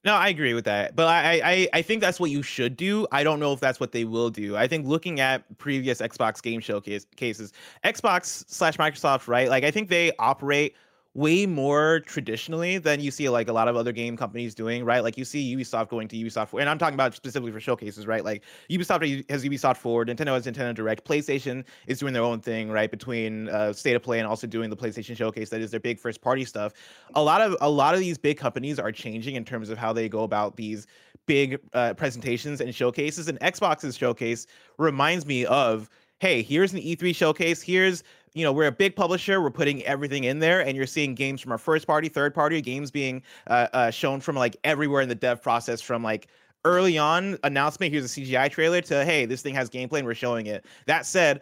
No, I agree with that, but I, I I think that's what you should do. I don't know if that's what they will do. I think looking at previous Xbox game showcase cases, Xbox slash Microsoft, right? Like I think they operate way more traditionally than you see like a lot of other game companies doing, right? Like you see Ubisoft going to Ubisoft, and I'm talking about specifically for showcases, right? Like Ubisoft has Ubisoft Forward, Nintendo has Nintendo Direct, PlayStation is doing their own thing, right? Between uh, State of Play and also doing the PlayStation Showcase, that is their big first party stuff. A lot of a lot of these big companies are changing in terms of how they go about these big uh, presentations and showcases. And Xbox's showcase reminds me of, hey, here's an E3 showcase. Here's you know we're a big publisher we're putting everything in there and you're seeing games from our first party third party games being uh, uh, shown from like everywhere in the dev process from like early on announcement here's a cgi trailer to hey this thing has gameplay and we're showing it. That said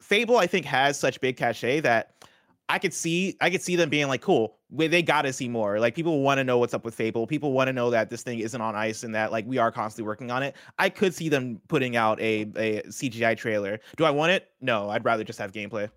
fable i think has such big cachet that i could see i could see them being like cool they gotta see more. Like people want to know what's up with fable. People want to know that this thing isn't on ice and that like we are constantly working on it. I could see them putting out a, a cgi trailer. Do i want it? No i'd rather just have gameplay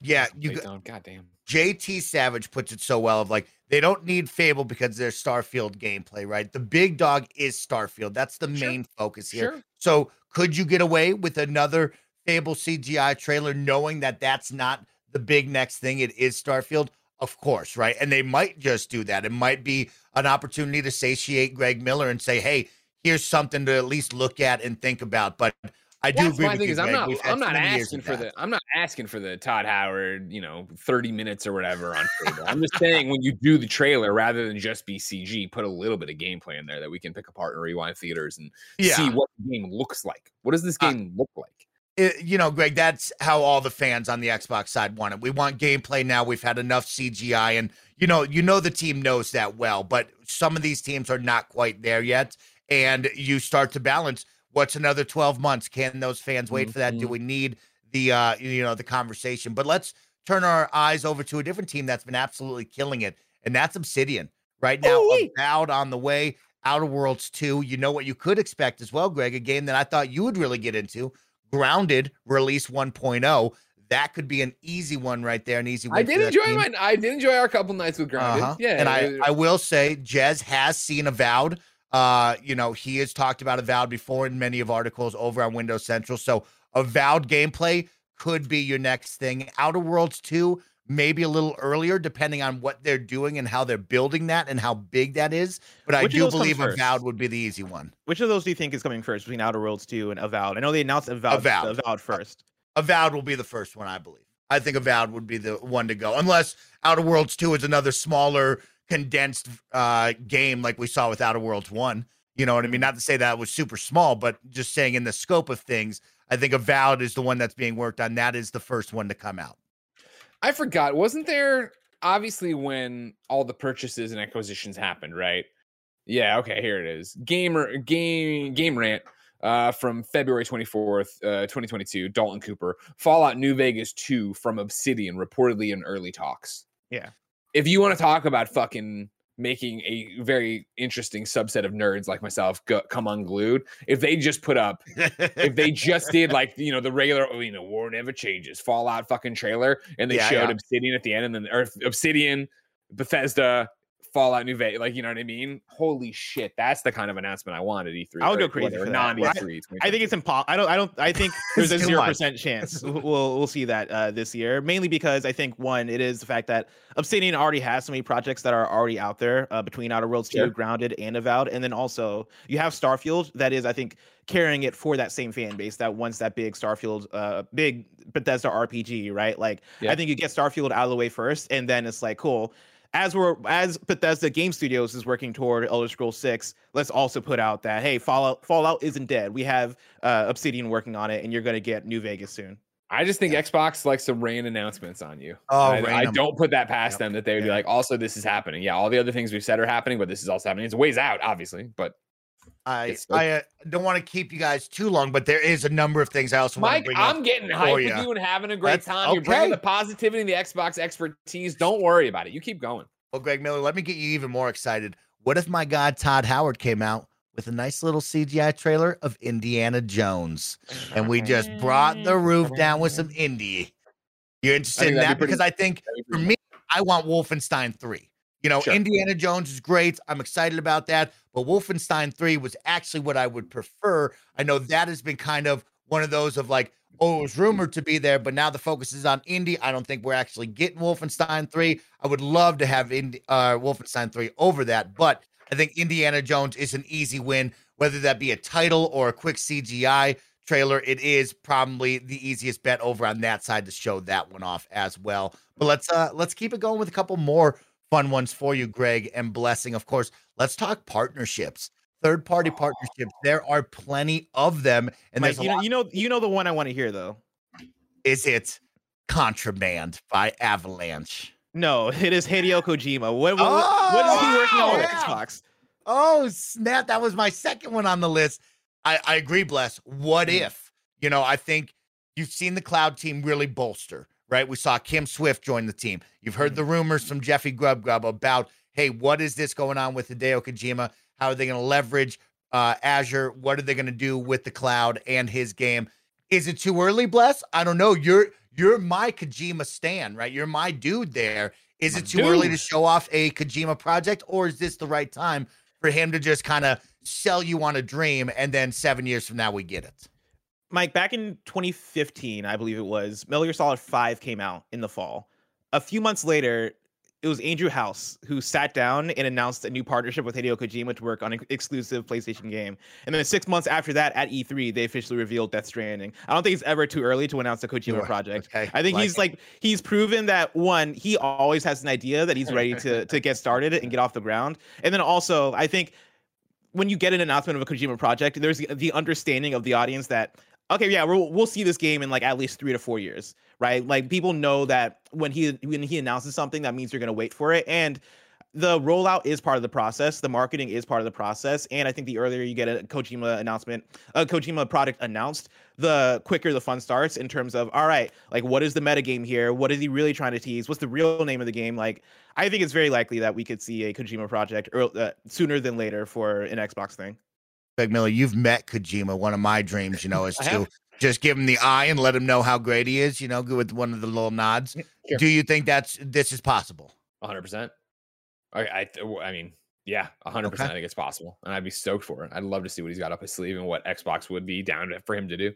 Yeah, you Wait, got, don't- God damn. JT Savage puts it so well of like they don't need Fable because there's Starfield gameplay, right? The big dog is Starfield. That's the Sure. main focus here. Sure. So could you get away with another Fable CGI trailer knowing that that's not the big next thing? It is Starfield, of course, right? And they might just do that. It might be an opportunity to satiate Greg Miller and say, "Hey, here's something to at least look at and think about." But I do That's agree my thing is I'm not I'm not asking for that. the I'm not asking for the Todd Howard, you know, 30 minutes or whatever on Fable. I'm just saying when you do the trailer, rather than just be CG, put a little bit of gameplay in there that we can pick apart and rewind theaters and see what the game looks like. What does this Uh, game look like? it, you know, Greg, that's how all the fans on the Xbox side want it. We want gameplay now. We've had enough CGI, and you know, you know, the team knows that well. But some of these teams are not quite there yet, and you start to balance. What's another twelve months? Can those fans wait mm-hmm. for that? Do mm-hmm. we need the uh, you know the conversation? But let's turn our eyes over to a different team that's been absolutely killing it, and that's Obsidian. Right now, Avowed on the way. Outer Worlds 2. You know what you could expect as well, Greg, a game that I thought you would really get into. Grounded release 1.0. That could be an easy one right there, an easy one. I did enjoy my I did enjoy our couple nights with Grounded. Uh-huh. Yeah. And I, I will say Jez has seen Avowed. Uh, you know, he has talked about Avowed before in many of articles over on Windows Central. So Avowed gameplay could be your next thing. Outer Worlds 2, maybe a little earlier, depending on what they're doing and how they're building that and how big that is. But Which I do believe Avowed would be the easy one. Which of those do you think is coming first between Outer Worlds 2 and Avowed? I know they announced Avowed, Avowed. Avowed first. Avowed will be the first one, I believe. I think Avowed would be the one to go, unless Outer Worlds 2 is another smaller, condensed uh, game like we saw with Outer Worlds 1. You know what I mean? Not to say that was super small, but just saying in the scope of things, I think Avowed is the one that's being worked on. That is the first one to come out. I forgot. Wasn't there obviously when all the purchases and acquisitions happened, right? Yeah, okay, here it is. Gamer game game rant uh, from February 24th, uh, 2022, Dalton Cooper. Fallout New Vegas 2 from Obsidian reportedly in early talks. Yeah. If you want to talk about fucking making a very interesting subset of nerds like myself go, come unglued. If they just put up, if they just did like you know the regular, oh, you know, war never changes, Fallout fucking trailer, and they yeah, showed yeah. Obsidian at the end, and then or Obsidian, Bethesda, Fallout New Vegas. Like, you know what I mean? Holy shit, that's the kind of announcement I want at E3. I would go crazy for non E3. I, I, think it's impossible. I don't. I don't. I think [LAUGHS] there's a zero percent chance [LAUGHS] we'll we'll see that uh, this year. Mainly because I think one, it is the fact that Obsidian already has so many projects that are already out there uh, between Outer Worlds sure. 2, Grounded, and Avowed, and then also you have Starfield. That is, I think, carrying it for that same fan base that wants that big Starfield, uh, big Bethesda RPG, right? Like, yeah. I think you get Starfield out of the way first, and then it's like, cool as we're as Bethesda Game Studios is working toward Elder Scrolls 6, let's also put out that hey, Fallout Fallout isn't dead. We have uh, Obsidian working on it, and you're going to get New Vegas soon. I just think yeah. Xbox likes to rain announcements on you. Oh, I, I don't put that past yep. them that they would yeah. be like, also this is happening. Yeah, all the other things we've said are happening, but this is also happening. It's ways out, obviously, but I I uh, don't want to keep you guys too long, but there is a number of things I also Mike, want to bring I'm getting hyped with you and having a great That's, time. You're bringing the positivity and the Xbox expertise. Don't worry about it. You keep going. Well, Greg Miller, let me get you even more excited. What if my God Todd Howard came out with a nice little CGI trailer of Indiana Jones, and we just brought the roof down with some [LAUGHS] indie? You're interested in that be pretty, because I think for me, I want Wolfenstein Three. You know, sure. Indiana Jones is great. I'm excited about that. But Wolfenstein 3 was actually what I would prefer. I know that has been kind of one of those of like, oh, it was rumored to be there, but now the focus is on Indy. I don't think we're actually getting Wolfenstein 3. I would love to have Indi- uh, Wolfenstein 3 over that, but I think Indiana Jones is an easy win, whether that be a title or a quick CGI trailer. It is probably the easiest bet over on that side to show that one off as well. But let's uh let's keep it going with a couple more fun ones for you, Greg, and Blessing. Of course, let's talk partnerships. Third party partnerships. There are plenty of them. And Mike, you know, you know, you know the one I want to hear though. Is it Contraband by Avalanche? No, it is Hideo Kojima. What, what, oh, what is he working on with yeah. Xbox? Oh, snap. That was my second one on the list. I, I agree, Bless. What mm. if? You know, I think you've seen the cloud team really bolster right? We saw Kim Swift join the team. You've heard mm. the rumors from Jeffy Grubb Grubb about, hey, what is this going on with Hideo Kojima? How are they going to leverage uh, Azure? What are they going to do with the cloud and his game? Is it too early, Bless? I don't know. You're you're my Kojima stan, right? You're my dude there. Is it too dude. early to show off a Kojima project, or is this the right time for him to just kind of sell you on a dream and then seven years from now we get it? Mike, back in 2015, I believe it was, Metal Gear Solid 5 came out in the fall. A few months later, it was Andrew House who sat down and announced a new partnership with Hideo Kojima to work on an exclusive PlayStation game. And then six months after that, at E3, they officially revealed Death Stranding. I don't think it's ever too early to announce a [LAUGHS] Kojima project. Okay. I think like he's it. like he's proven that one, he always has an idea that he's ready to to get started and get off the ground. And then also, I think when you get an announcement of a Kojima project, there's the understanding of the audience that okay, yeah, we'll we'll see this game in like at least three to four years, right? Like people know that when he when he announces something, that means you're gonna wait for it, and the rollout is part of the process. The marketing is part of the process, and I think the earlier you get a Kojima announcement, a Kojima product announced, the quicker the fun starts in terms of all right, like what is the meta game here? What is he really trying to tease? What's the real name of the game? Like, I think it's very likely that we could see a Kojima project early, uh, sooner than later for an Xbox thing. Greg Miller, you've met Kojima. One of my dreams, you know, is [LAUGHS] to just give him the eye and let him know how great he is. You know, with one of the little nods. Sure. Do you think that's this is possible? 100%. I, I, I mean, yeah, 100%. Okay. I think it's possible. And I'd be stoked for it. I'd love to see what he's got up his sleeve and what Xbox would be down for him to do.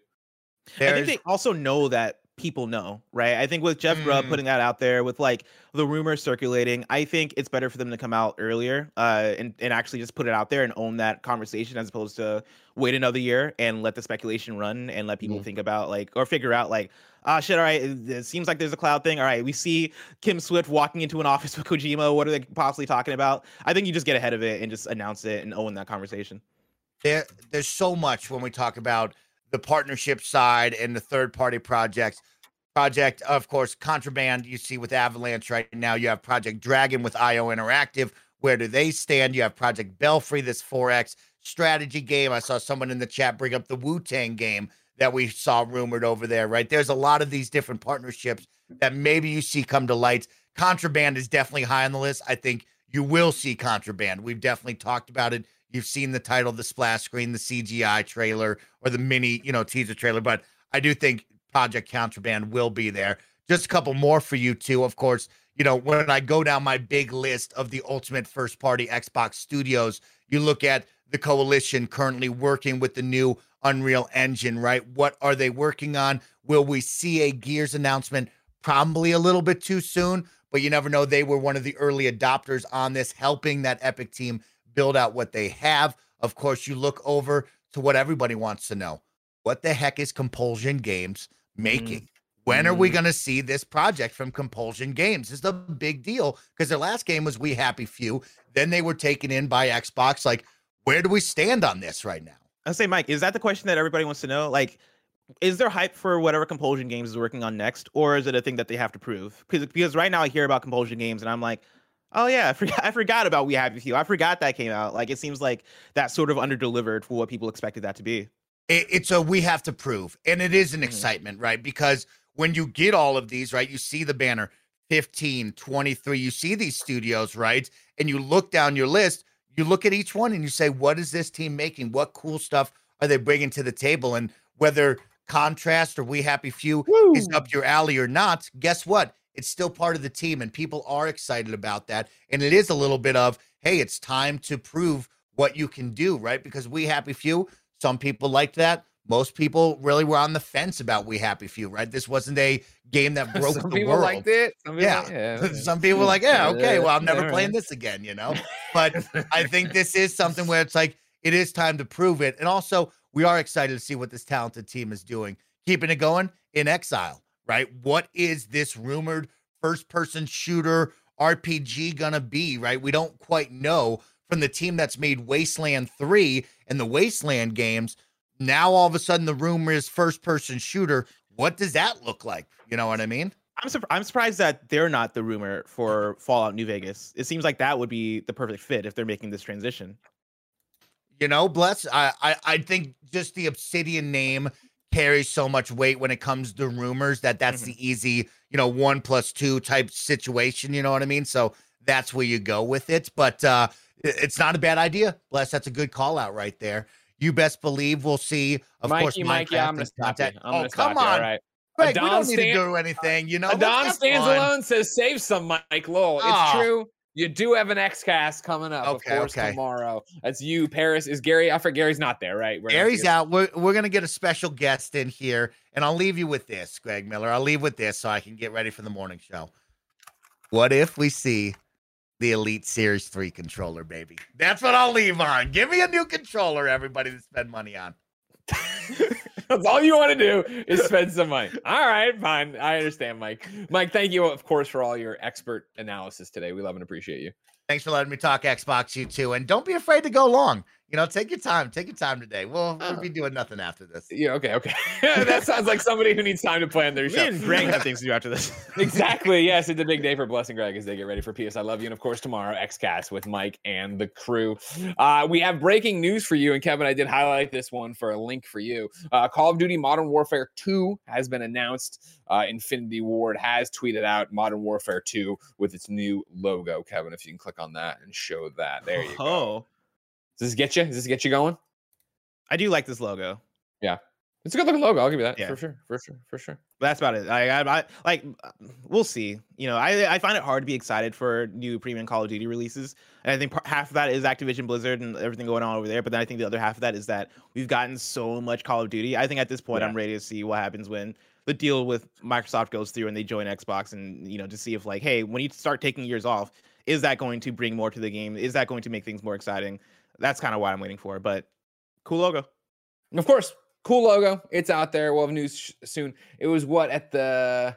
I think they also know that people know, right? I think with Jeff Grubb Mm. putting that out there, with like the rumors circulating, I think it's better for them to come out earlier uh, and and actually just put it out there and own that conversation as opposed to wait another year and let the speculation run and let people Mhm. think about like or figure out like. Ah, shit. All right. It, it seems like there's a cloud thing. All right. We see Kim Swift walking into an office [LAUGHS] with Kojima. What are they possibly talking about? I think you just get ahead of it and just announce it and own that conversation. there there's so much when we talk about the partnership side and the third party projects project of course contraband you see with avalanche right now you have project dragon with io interactive. Where do they stand? You have project belfry this 4x strategy game. I saw someone in the chat bring up the wu-tang game that we saw rumored over there right? There's a lot of these different partnerships that maybe you see come to light. Contraband is definitely high on the list. I think you will see contraband. We've definitely talked about it. You've seen the title, the splash screen, the CGI trailer, or the mini, you know, teaser trailer. But I do think Project Contraband will be there. Just a couple more for you too. Of course, you know, when I go down my big list of the ultimate first party Xbox studios, you look at the coalition currently working with the new Unreal Engine, right? What are they working on? Will we see a Gears announcement? Probably a little bit too soon, but you never know. They were one of the early adopters on this, helping that Epic team build out what they have. Of course, you look over to what everybody wants to know. What the heck is Compulsion Games making? When are we Mm. going to see this project from Compulsion Games? Is a big deal because their last game was We Happy Few. Then they were taken in by Xbox. Like, where do we stand on this right now? I say, Mike, is that the question that everybody wants to know? Like, is there hype for whatever Compulsion Games is working on next, or is it a thing that they have to prove? Because because right now I hear about Compulsion Games and I'm like, oh yeah, I [LAUGHS] forgot I forgot about We Happy Few. I forgot that came out. Like it seems like that sort of underdelivered for what people expected that to be. It, it's a we have to prove and it is an Mhm. excitement right? Because when you get all of these right you see the banner 15 23 you see these studios right? And you look down your list you look at each one and you say what is this team making? What cool stuff are they bringing to the table? And whether contrast or we happy few is up your alley or not guess what? It's still part of the team and people are excited about that. And it is a little bit of hey it's time to prove what you can do right? Because we happy few some people liked that. Most people really were on the fence about we happy few right? This wasn't a game that [LAUGHS] broke Some the people world. liked it. Some people, Yeah. [LAUGHS] yeah. some people were like yeah okay well i'm never playing this again you know? [LAUGHS] But i think this is something where it's like it is time to prove it. And also we are excited to see what this talented team is doing. Keeping it going inXile right? What is this rumored first person shooter rpg gonna be right? We don't quite know. From the team that's made wasteland 3 and the wasteland games now all of a sudden the rumor is first person shooter what does that look like you know what i mean I'm surp- I'm surprised that they're not the rumor for Fallout New Vegas. It seems like that would be the perfect fit if they're making this transition. You know, bless. I, I I think just the Obsidian name carries so much weight when it comes to rumors that that's the easy, you know, one plus two type situation. You know what I mean? So that's where you go with it. But uh it's not a bad idea. Bless. That's a good call out right there. You best believe we'll see. Of course, Mikey, Mikey, Minecraft I'm gonna stop you. I'm oh, come stop you. on, All right. Greg. We don't need to do anything. You know, have stands fun. alone says save some Mike Lowell. It's Oh. true. You do have an X cast coming up, Okay, of course, okay. tomorrow. That's you, Parris. Is Gary? I forget Gary's not there, right? We're Gary's out. We're we're gonna get a special guest in here, and I'll leave you with this, Greg Miller. I'll leave with this so I can get ready for the morning show. What if we see the Elite Series 3 controller, baby? That's what I'll leave on. Give me a new controller, everybody, to spend money on. [LAUGHS] That's all you want to do is spend some money. All right, fine. I understand, Mike. Mike, thank you, of course, for all your expert analysis today. We love and appreciate you. Thanks for letting me talk Xbox, you too. And don't be afraid to go long. You know, take your time. Take your time today. We'll, we'll Oh. be doing nothing after this. Yeah, okay, okay. [LAUGHS] that sounds like somebody who needs time to plan their Me show. and Greg have things to do after this. [LAUGHS] exactly. Yes, it's a big day for Blessing Greg as they get ready for PS I Love You. And of course, tomorrow, XCast with Mike and the crew. Uh, we have breaking news for you. And Kevin, I did highlight this one for a link for you. Uh, Call of Duty Modern Warfare 2 has been announced. Uh, Infinity Ward has tweeted out Modern Warfare 2 with its new logo. Kevin, if you can click on that and show that. There you go. Does this get you? Does this get you going? I do like this logo. Yeah. It's a good looking logo. I'll give you that Yeah. for sure. For sure. For sure. But that's about it. I, I, I like. We'll see. You know, I I find it hard to be excited for new premium Call of Duty releases, and I think half of that is Activision Blizzard and everything going on over there. But then I think the other half of that is that we've gotten so much Call of Duty. I think at this point, Yeah. I'm ready to see what happens when the deal with Microsoft goes through and they join Xbox, and you know, to see if like, hey, when you start taking years off, is that going to bring more to the game? Is that going to make things more exciting? That's kind of what I'm waiting for. But cool logo. And of course, cool logo. It's out there. We'll have news sh- soon. It was what at the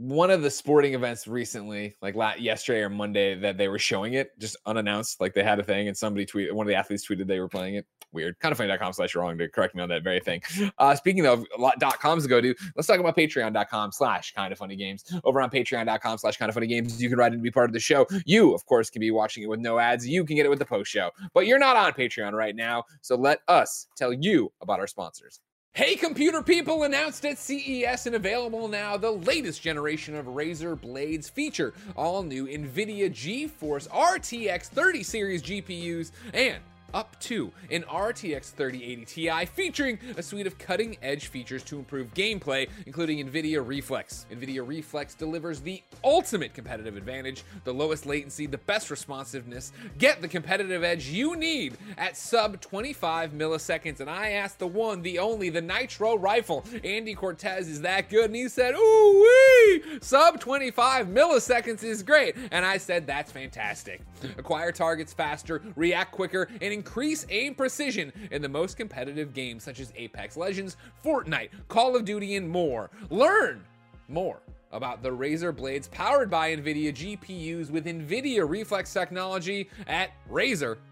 one of the sporting events recently, like la- yesterday or Monday, that they were showing it just unannounced. Like they had a thing, and somebody tweeted, one of the athletes tweeted they were playing it. Weird. Kind of funny.com slash wrong to correct me on that very thing. Uh, speaking of lot dot coms to go to, let's talk about patreon.com slash kind of funny games. Over on patreon.com slash kind of funny games, you can write in to be part of the show. You, of course, can be watching it with no ads. You can get it with the post show, but you're not on Patreon right now. So let us tell you about our sponsors. Hey, computer people! Announced at CES and available now, the latest generation of Razer blades feature all new NVIDIA GeForce RTX 30 series GPUs and up to an RTX 3080 Ti featuring a suite of cutting edge features to improve gameplay, including NVIDIA Reflex. NVIDIA Reflex delivers the ultimate competitive advantage, the lowest latency, the best responsiveness. Get the competitive edge you need at sub 25 milliseconds. And I asked the one, the only, the Nitro rifle. Andy Cortez is that good? And he said, Ooh wee! Sub 25 milliseconds is great. And I said, That's fantastic. Acquire targets faster, react quicker, and increase aim precision in the most competitive games such as Apex Legends, Fortnite, Call of Duty, and more. Learn more about the Razer blades powered by NVIDIA GPUs with NVIDIA Reflex technology at Razer.com.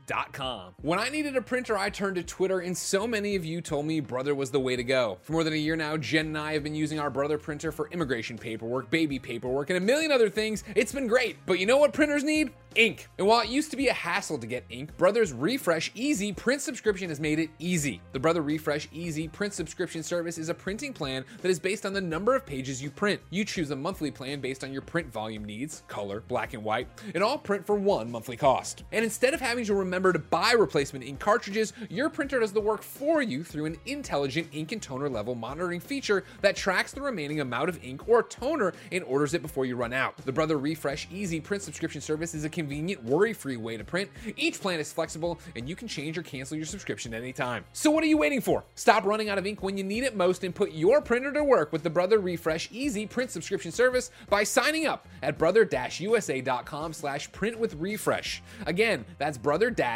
When I needed a printer, I turned to Twitter, and so many of you told me Brother was the way to go. For more than a year now, Jen and I have been using our Brother printer for immigration paperwork, baby paperwork, and a million other things. It's been great. But you know what printers need? Ink. And while it used to be a hassle to get ink, Brother's Refresh Easy print subscription has made it easy. The Brother Refresh Easy print subscription service is a printing plan that is based on the number of pages you print. You choose a monthly plan based on your print volume needs, color, black and white, and all print for one monthly cost. And instead of having to remember to buy replacement ink cartridges, your printer does the work for you through an intelligent ink and toner level monitoring feature that tracks the remaining amount of ink or toner and orders it before you run out. The Brother Refresh Easy print subscription service is a convenient, worry free way to print. Each plan is flexible and you can change or cancel your subscription at any time. So, what are you waiting for? Stop running out of ink when you need it most and put your printer to work with the Brother Refresh Easy print subscription service by signing up at brother-usa.com slash print with refresh. Again, that's brother-usa.com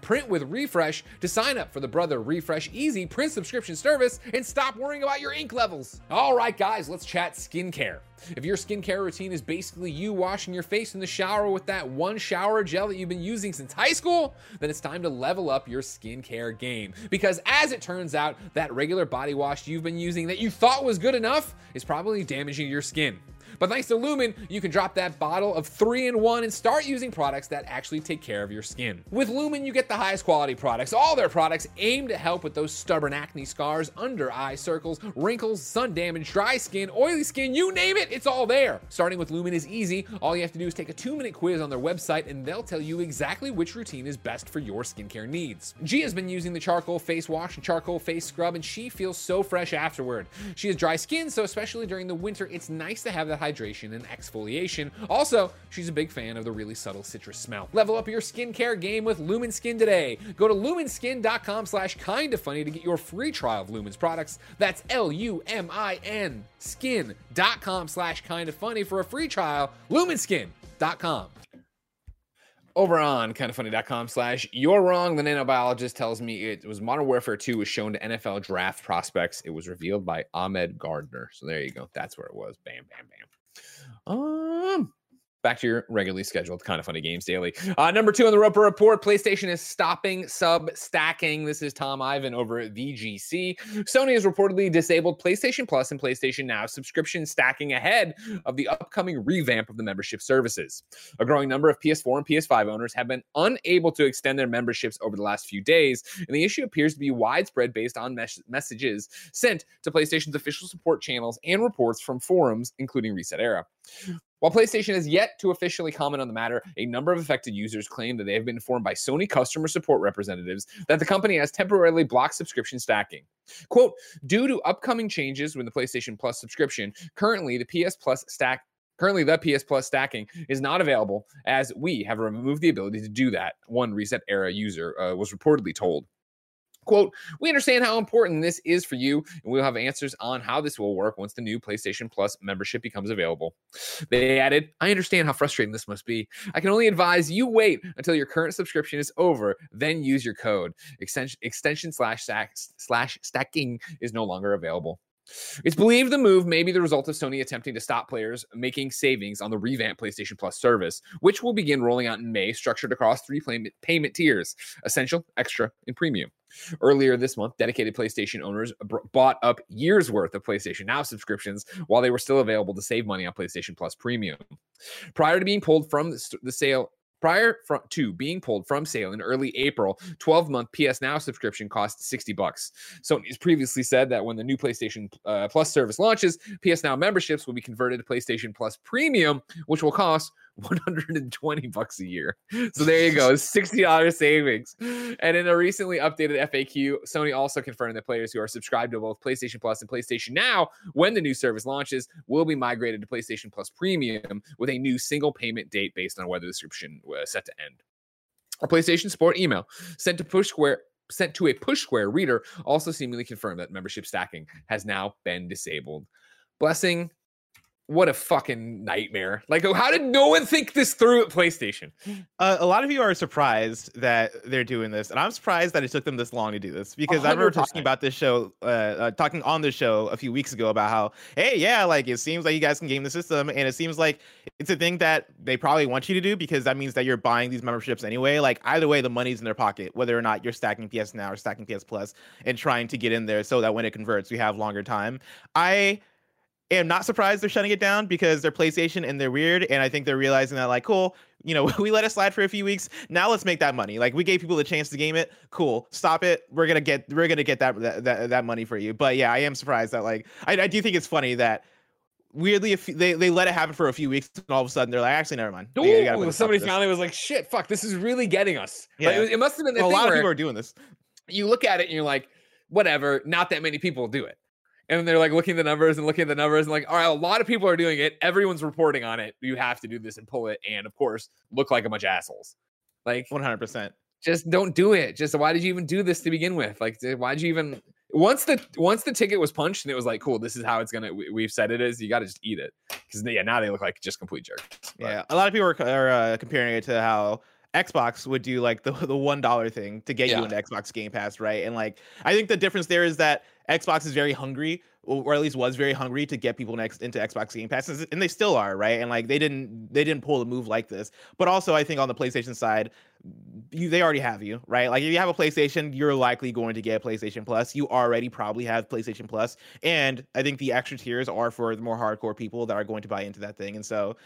print with refresh to sign up for the Brother Refresh Easy print subscription service and stop worrying about your ink levels. All right, guys, let's chat skincare. If your skincare routine is basically you washing your face in the shower with that one shower gel that you've been using since high school, then it's time to level up your skincare game. Because as it turns out, that regular body wash you've been using that you thought was good enough is probably damaging your skin. But thanks to Lumin, you can drop that bottle of three in one and start using products that actually take care of your skin. With Lumin, you get the highest quality products. All their products aim to help with those stubborn acne scars, under eye circles, wrinkles, sun damage, dry skin, oily skin, you name it, it's all there. Starting with Lumin is easy. All you have to do is take a two minute quiz on their website and they'll tell you exactly which routine is best for your skincare needs. Gia's been using the charcoal face wash and charcoal face scrub and she feels so fresh afterward. She has dry skin, so especially during the winter, it's nice to have that hydration and exfoliation. Also, she's a big fan of the really subtle citrus smell. Level up your skincare game with Lumin Skin today. Go to luminskin.com slash kinda funny to get your free trial of Lumin's products. That's L-U-M-I-N skin.com slash kinda funny for a free trial. Luminskin.com. Over on kindoffunny.com slash you're wrong. The nanobiologist tells me it was Modern Warfare 2 was shown to NFL draft prospects. It was revealed by Ahmad Gardner. So there you go. That's where it was. Bam, bam, bam. Um, back to your regularly scheduled kind of funny games daily. Uh, number two on the Roper Report PlayStation is stopping sub stacking. This is Tom Ivan over at VGC. Sony has reportedly disabled PlayStation Plus and PlayStation Now subscription stacking ahead of the upcoming revamp of the membership services. A growing number of PS4 and PS5 owners have been unable to extend their memberships over the last few days, and the issue appears to be widespread based on mes- messages sent to PlayStation's official support channels and reports from forums, including ResetEra. While PlayStation has yet to officially comment on the matter, a number of affected users claim that they have been informed by Sony customer support representatives that the company has temporarily blocked subscription stacking. Quote, due to upcoming changes with the PlayStation Plus subscription, currently the PS Plus stack Currently, the PS Plus stacking is not available as we have removed the ability to do that. One ResetEra user uh, was reportedly told. Quote, we understand how important this is for you, and we'll have answers on how this will work once the new PlayStation Plus membership becomes available. They added, I understand how frustrating this must be. I can only advise you wait until your current subscription is over, then use your code. Extension, extension slash, stack, slash stacking is no longer available. It's believed the move may be the result of Sony attempting to stop players making savings on the revamped PlayStation Plus service, which will begin rolling out in May, structured across three payment tiers Essential, Extra, and Premium. Earlier this month, dedicated PlayStation owners b- bought up years worth of PlayStation Now subscriptions while they were still available to save money on PlayStation Plus Premium. Prior to being pulled from the, the sale Prior to being pulled from sale in early April, 12 month PS Now subscription cost 60 bucks. Sony's previously said that when the new PlayStation uh, Plus service launches, PS Now memberships will be converted to PlayStation Plus Premium, which will cost 120 bucks a year. So there you go, $60 savings. And in a recently updated FAQ, Sony also confirmed that players who are subscribed to both PlayStation Plus and PlayStation Now, when the new service launches, will be migrated to PlayStation Plus Premium with a new single payment date based on whether the subscription was set to end. A PlayStation Support email sent to Push Square sent to a Push Square reader also seemingly confirmed that membership stacking has now been disabled. Blessing what a fucking nightmare. Like, how did no one think this through at PlayStation? Uh, a lot of you are surprised that they're doing this, and I'm surprised that it took them this long to do this because 100%. I remember talking about this show, uh, uh, talking on the show a few weeks ago about how, hey, yeah, like it seems like you guys can game the system, and it seems like it's a thing that they probably want you to do because that means that you're buying these memberships anyway. Like, either way, the money's in their pocket, whether or not you're stacking PS Now or stacking PS Plus and trying to get in there so that when it converts, we have longer time. I am not surprised they're shutting it down because they're PlayStation and they're weird. And I think they're realizing that, like, cool, you know, [LAUGHS] we let it slide for a few weeks. Now let's make that money. Like, we gave people the chance to game it. Cool, stop it. We're gonna get we're gonna get that that that, money for you. But yeah, I am surprised that like I, I do think it's funny that weirdly if they, they let it happen for a few weeks and all of a sudden they're like actually never mind Ooh, somebody finally was like shit fuck this is really getting us yeah like, it, it, must have been well, a lot of people are doing this you look at it and you're like whatever not that many people do it and they're like looking at the numbers and looking at the numbers and like, all right, a lot of people are doing it. Everyone's reporting on it. You have to do this and pull it, and of course, look like a bunch of assholes. Like 100. percent Just don't do it. Just why did you even do this to begin with? Like, why did you even? Once the once the ticket was punched and it was like, cool, this is how it's gonna. We, have said it is. You got to just eat it because yeah, now they look like just complete jerks. But. Yeah, a lot of people are, are uh, comparing it to how Xbox would do like the the one dollar thing to get yeah. you into Xbox Game Pass, right? And like I think the difference there is that Xbox is very hungry, or at least was very hungry to get people next into Xbox Game Pass, and they still are, right? And like they didn't they didn't pull a move like this. But also, I think on the PlayStation side, you they already have you, right? Like if you have a PlayStation, you're likely going to get PlayStation Plus. You already probably have PlayStation Plus, and I think the extra tiers are for the more hardcore people that are going to buy into that thing. And so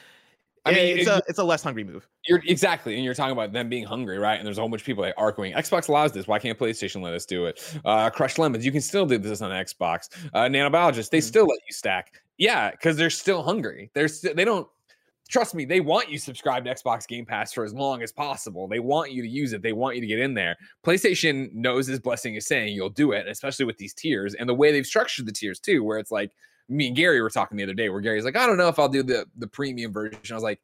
I mean, it's a it's a less hungry move. You're exactly, and you're talking about them being hungry, right? And there's a whole bunch of people like arguing. Xbox allows this. Why can't PlayStation let us do it? Uh, Crushed lemons. You can still do this on Xbox. Uh, nanobiologists. They mm-hmm. still let you stack. Yeah, because they're still hungry. They're st- they don't trust me. They want you subscribed to Xbox Game Pass for as long as possible. They want you to use it. They want you to get in there. PlayStation knows this blessing is saying you'll do it, especially with these tiers and the way they've structured the tiers too, where it's like me and Gary were talking the other day where Gary's like, I don't know if I'll do the the premium version. I was like,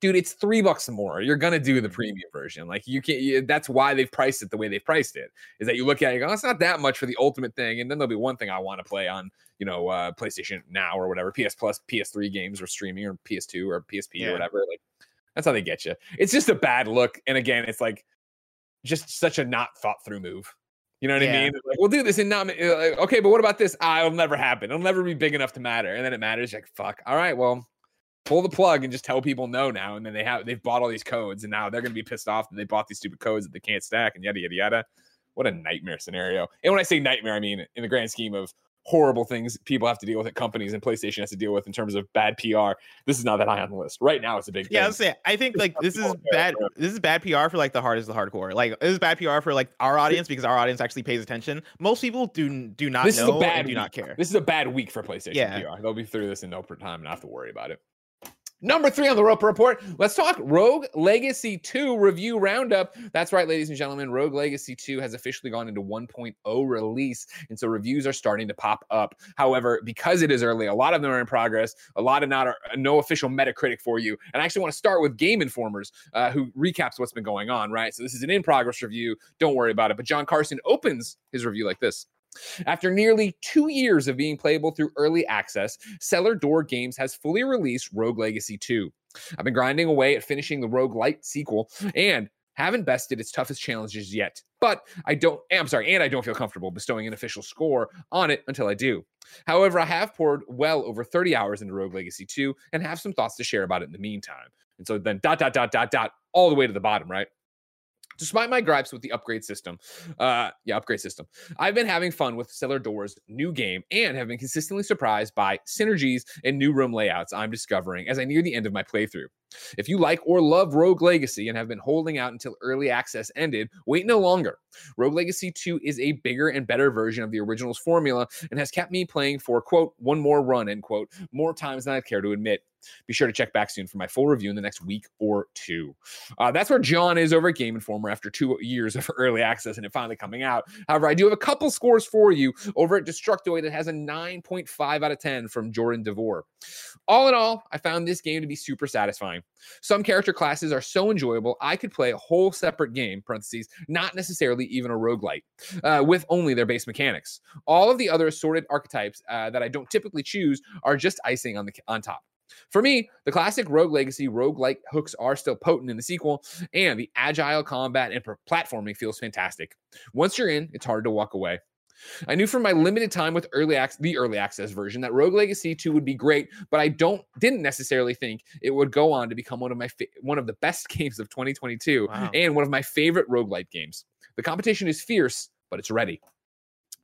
dude, it's three bucks more. You're gonna do the mm-hmm. premium version. Like you can't. You, that's why they've priced it the way they've priced it. Is that you look at it, you go, it's not that much for the ultimate thing, and then there'll be one thing I want to play on, you know, uh, PlayStation Now or whatever, PS Plus, PS3 games or streaming or PS2 or PSP yeah. or whatever. Like that's how they get you. It's just a bad look, and again, it's like just such a not thought through move. You know what yeah. I mean? Like, we'll do this and not uh, okay, but what about this? Ah, it'll never happen. It'll never be big enough to matter. And then it matters. Like, fuck. All right, well, pull the plug and just tell people no now. And then they have they've bought all these codes, and now they're gonna be pissed off that they bought these stupid codes that they can't stack and yada yada yada. What a nightmare scenario. And when I say nightmare, I mean in the grand scheme of horrible things people have to deal with at companies and PlayStation has to deal with in terms of bad PR. This is not that high on the list. Right now it's a big Yeah, thing. I think like this is [LAUGHS] bad. This is bad PR for like the hardest of the hardcore. Like this is bad PR for like our audience because our audience actually pays attention. Most people do do not This is a know bad and do week. not care. This is a bad week for PlayStation Yeah. PR. They'll be through this in no time and not have to worry about it. Number three on the Roper Report. Let's talk Rogue Legacy 2 review roundup. That's right, ladies and gentlemen. Rogue Legacy 2 has officially gone into 1.0 release, and so reviews are starting to pop up. However, because it is early, a lot of them are in progress. A lot of not are no official Metacritic for you. And I actually want to start with Game Informers, uh, who recaps what's been going on. Right, so this is an in progress review. Don't worry about it. But John Carson opens his review like this. After nearly two years of being playable through early access, Cellar Door Games has fully released Rogue Legacy 2. I've been grinding away at finishing the roguelite sequel and haven't bested its toughest challenges yet. But I don't, eh, I'm sorry, and I don't feel comfortable bestowing an official score on it until I do. However, I have poured well over 30 hours into Rogue Legacy 2 and have some thoughts to share about it in the meantime. And so then dot, dot, dot, dot, dot, all the way to the bottom, right? Despite my gripes with the upgrade system, uh, yeah, upgrade system, I've been having fun with Cellar Doors' new game and have been consistently surprised by synergies and new room layouts I'm discovering as I near the end of my playthrough. If you like or love Rogue Legacy and have been holding out until early access ended, wait no longer. Rogue Legacy 2 is a bigger and better version of the original's formula and has kept me playing for, quote, one more run, end quote, more times than I care to admit. Be sure to check back soon for my full review in the next week or two. Uh, that's where John is over at Game Informer after two years of [LAUGHS] early access and it finally coming out. However, I do have a couple scores for you over at Destructoid that has a 9.5 out of 10 from Jordan DeVore. All in all, I found this game to be super satisfying. Some character classes are so enjoyable, I could play a whole separate game, parentheses, not necessarily even a roguelite, uh, with only their base mechanics. All of the other assorted archetypes uh, that I don't typically choose are just icing on the on top. For me, the classic Rogue Legacy roguelike hooks are still potent in the sequel, and the agile combat and platforming feels fantastic. Once you're in, it's hard to walk away. I knew from my limited time with early access, the early access version, that Rogue Legacy 2 would be great, but I don't didn't necessarily think it would go on to become one of my fa- one of the best [LAUGHS] games of 2022 Wow. and one of my favorite roguelite games. The competition is fierce, but it's ready.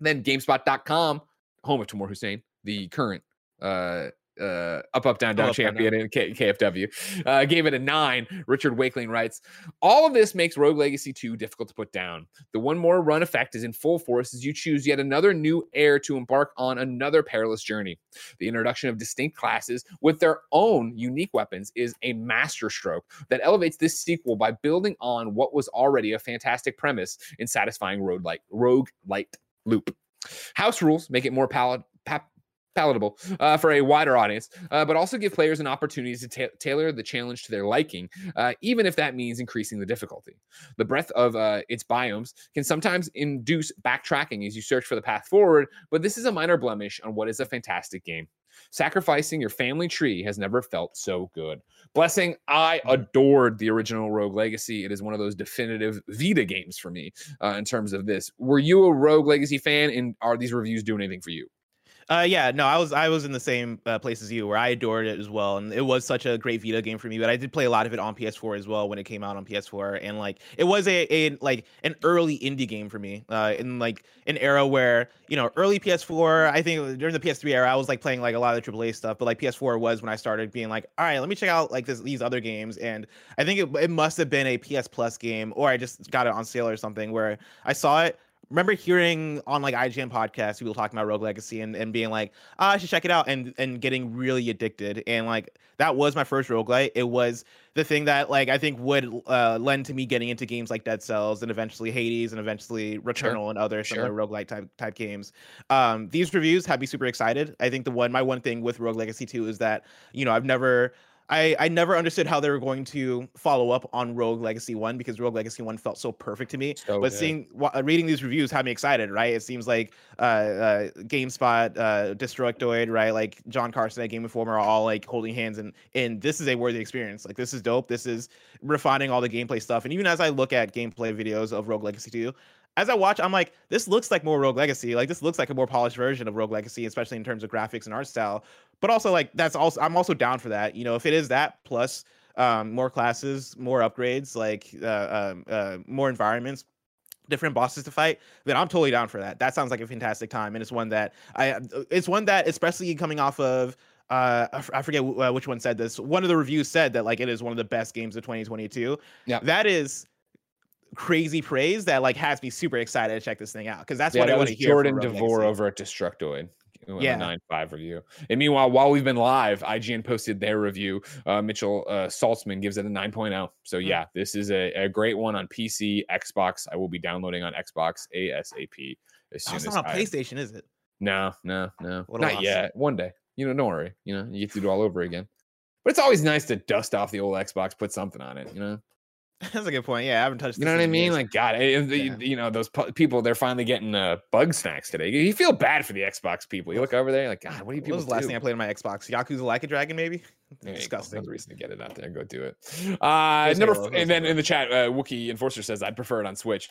Then GameSpot.com, home of Tamoor Hussain, the current uh, uh, up, up, down, down Up, down, champion in K- KFW, uh, gave it a nine. Richard Wakeling writes, All of this makes Rogue Legacy 2 difficult to put down. The one more run effect is in full force as you choose yet another new heir to embark on another perilous journey. The introduction of distinct classes with their own unique weapons is a masterstroke that elevates this sequel by building on what was already a fantastic premise in satisfying road light rogue light loop. House rules make it more pal- pa- palatable uh, for a wider audience, uh, but also give players an opportunity to ta- tailor the challenge to their liking, uh, even if that means increasing the difficulty. The breadth of uh, its biomes can sometimes induce backtracking as you search for the path forward, but this is a minor blemish on what is a fantastic game. Sacrificing your family tree has never felt so good. Blessing, I adored the original Rogue Legacy. It is one of those definitive Vita games for me uh, in terms of this. Were you a Rogue Legacy fan, and are these reviews doing anything for you? Uh, yeah, no, I was I was in the same uh, place as you, where I adored it as well, and it was such a great Vita game for me. But I did play a lot of it on PS4 as well when it came out on PS4, and like it was a, a like an early indie game for me, uh, in like an era where you know early PS4. I think during the PS3 era, I was like playing like a lot of the AAA stuff, but like PS4 was when I started being like, all right, let me check out like this these other games, and I think it, it must have been a PS Plus game, or I just got it on sale or something where I saw it remember hearing on like IGN podcasts people talking about Rogue Legacy and, and being like, oh, I should check it out and and getting really addicted. And like that was my first roguelite. It was the thing that like I think would uh, lend to me getting into games like Dead Cells and eventually Hades and eventually Returnal and other Sure. similar roguelite type type games. Um, these reviews have me super excited. I think the one my one thing with Rogue Legacy 2 is that, you know, I've never I, I never understood how they were going to follow up on Rogue Legacy 1 because Rogue Legacy 1 felt so perfect to me. So but good. seeing uh, reading these reviews had me excited, right? It seems like uh, uh GameSpot, uh Destructoid, right? Like John Carson at Game Informer are all like holding hands and and this is a worthy experience. Like this is dope. This is refining all the gameplay stuff. And even as I look at gameplay videos of Rogue Legacy 2, as I watch, I'm like, this looks like more Rogue Legacy. Like this looks like a more polished version of Rogue Legacy, especially in terms of graphics and art style. But also like that's also I'm also down for that. You know, if it is that plus um, more classes, more upgrades, like uh, um, uh, more environments, different bosses to fight, then I'm totally down for that. That sounds like a fantastic time, and it's one that I it's one that especially coming off of uh, I forget uh, which one said this. One of the reviews said that like it is one of the best games of 2022. Yeah. that is crazy praise that like has me super excited to check this thing out because that's yeah, what I want to hear. Jordan DeVore over at Destructoid. Yeah. Nine five review. And meanwhile, while we've been live, IGN posted their review. Uh, Mitchell uh, Saltzman gives it a 9.0. So Hmm. yeah, this is a, a great one on PC, Xbox. I will be downloading on Xbox ASAP as Oh, it's as not on I- PlayStation, is it? No, no, no, What not yet. One day, you know, don't worry. You know, you get to do it all over again. But it's always nice to dust off the old Xbox, put something on it. You know. [LAUGHS] That's a good point. Yeah, I haven't touched. You know what I mean? years. Like, God, eh, the- Yeah. you know those pu- people. They're finally getting uh, Bugsnax today. You feel bad for the Xbox people. You look over there, like, God, what do you what people was the last do? thing I played on my Xbox? Yakuza Like a Dragon, maybe. There you go. Disgusting. Another reason to get it out there. Go do it. Uh, number, f- and then in the chat, uh, Wookie Enforcer says, "I'd prefer it on Switch."